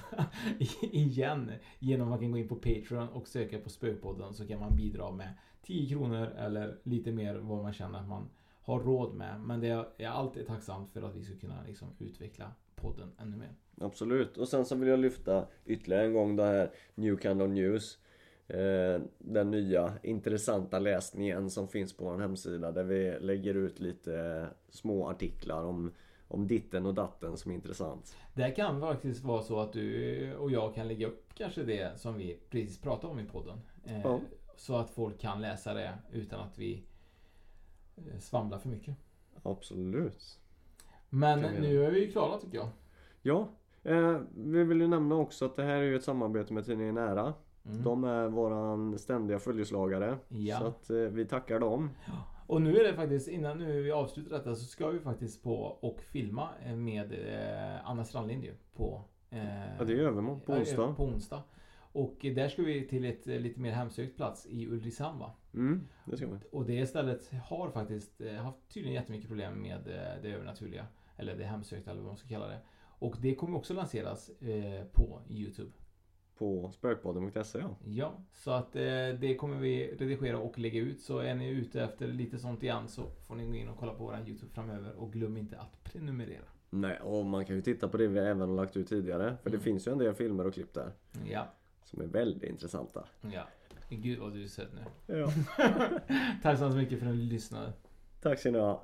Speaker 8: igen. Genom att man kan gå in på Patreon och söka på Spökpodden så kan man bidra med 10 kronor eller lite mer vad man känner att man har råd med. Men det är alltid tacksam för att vi ska kunna liksom utveckla podden ännu mer.
Speaker 9: Absolut. Och sen så vill jag lyfta ytterligare en gång det här New Kind of News. Eh, den nya intressanta läsningen som finns på vår hemsida där vi lägger ut lite små artiklar om, om ditten och datten som är intressant.
Speaker 8: Det kan faktiskt vara så att du och jag kan lägga upp kanske det som vi precis pratade om i podden. Eh,
Speaker 9: Ja.
Speaker 8: Så att folk kan läsa det utan att vi eh, svamlar för mycket.
Speaker 9: Absolut.
Speaker 8: Men nu är vi ju klara tycker jag.
Speaker 9: Ja, vi vill ju nämna också att det här är ju ett samarbete med tidningen Nära.
Speaker 8: Mm.
Speaker 9: De är våran ständiga följeslagare.
Speaker 8: Ja.
Speaker 9: Så att eh, vi tackar dem.
Speaker 8: Och nu är det faktiskt, innan nu vi avslutar detta så ska vi faktiskt på och filma eh, med eh, Anna Strandlind ju på... Eh,
Speaker 9: Ja, det är övermorgon, på
Speaker 8: ja,
Speaker 9: onsdag.
Speaker 8: På onsdag. Och där ska vi till ett eh, lite mer hemsökt plats i Ulricehamn va?
Speaker 9: Mm, det ska vi.
Speaker 8: Och det stället har faktiskt eh, haft tydligen jättemycket problem med det övernaturliga. Eller det hemsökta eller vad man ska kalla det. Och det kommer också lanseras eh, på Youtube.
Speaker 9: På spökpodden.se ja.
Speaker 8: Ja, så att eh, det kommer vi redigera och lägga ut. Så är ni ute efter lite sånt igen så får ni gå in och kolla på våran Youtube framöver. Och glöm inte att prenumerera.
Speaker 9: Nej, och man kan ju titta på det vi även har lagt ut tidigare. För det
Speaker 8: Mm.
Speaker 9: finns ju en del filmer och klipp där.
Speaker 8: Ja.
Speaker 9: Som är väldigt intressanta.
Speaker 8: Ja. Gud vad du är söt nu.
Speaker 9: Ja.
Speaker 8: Tack så mycket för att ni lyssnade.
Speaker 9: Tack ska ni ha.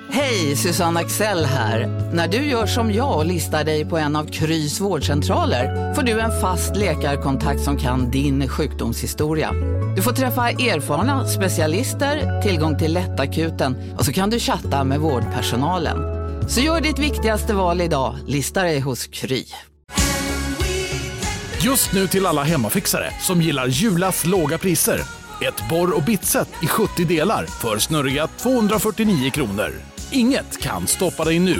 Speaker 13: Hej, Susanne Axel här. När du gör som jag och listar dig på en av Krys vårdcentraler får du en fast läkarkontakt som kan din sjukdomshistoria. Du får träffa erfarna specialister, tillgång till lättakuten och så kan du chatta med vårdpersonalen. Så gör ditt viktigaste val idag, listar dig hos Kry.
Speaker 14: Just nu till alla hemmafixare som gillar Julas låga priser. Ett borr och bitset i 70 delar för snurriga 249 kronor. Inget kan stoppa dig nu.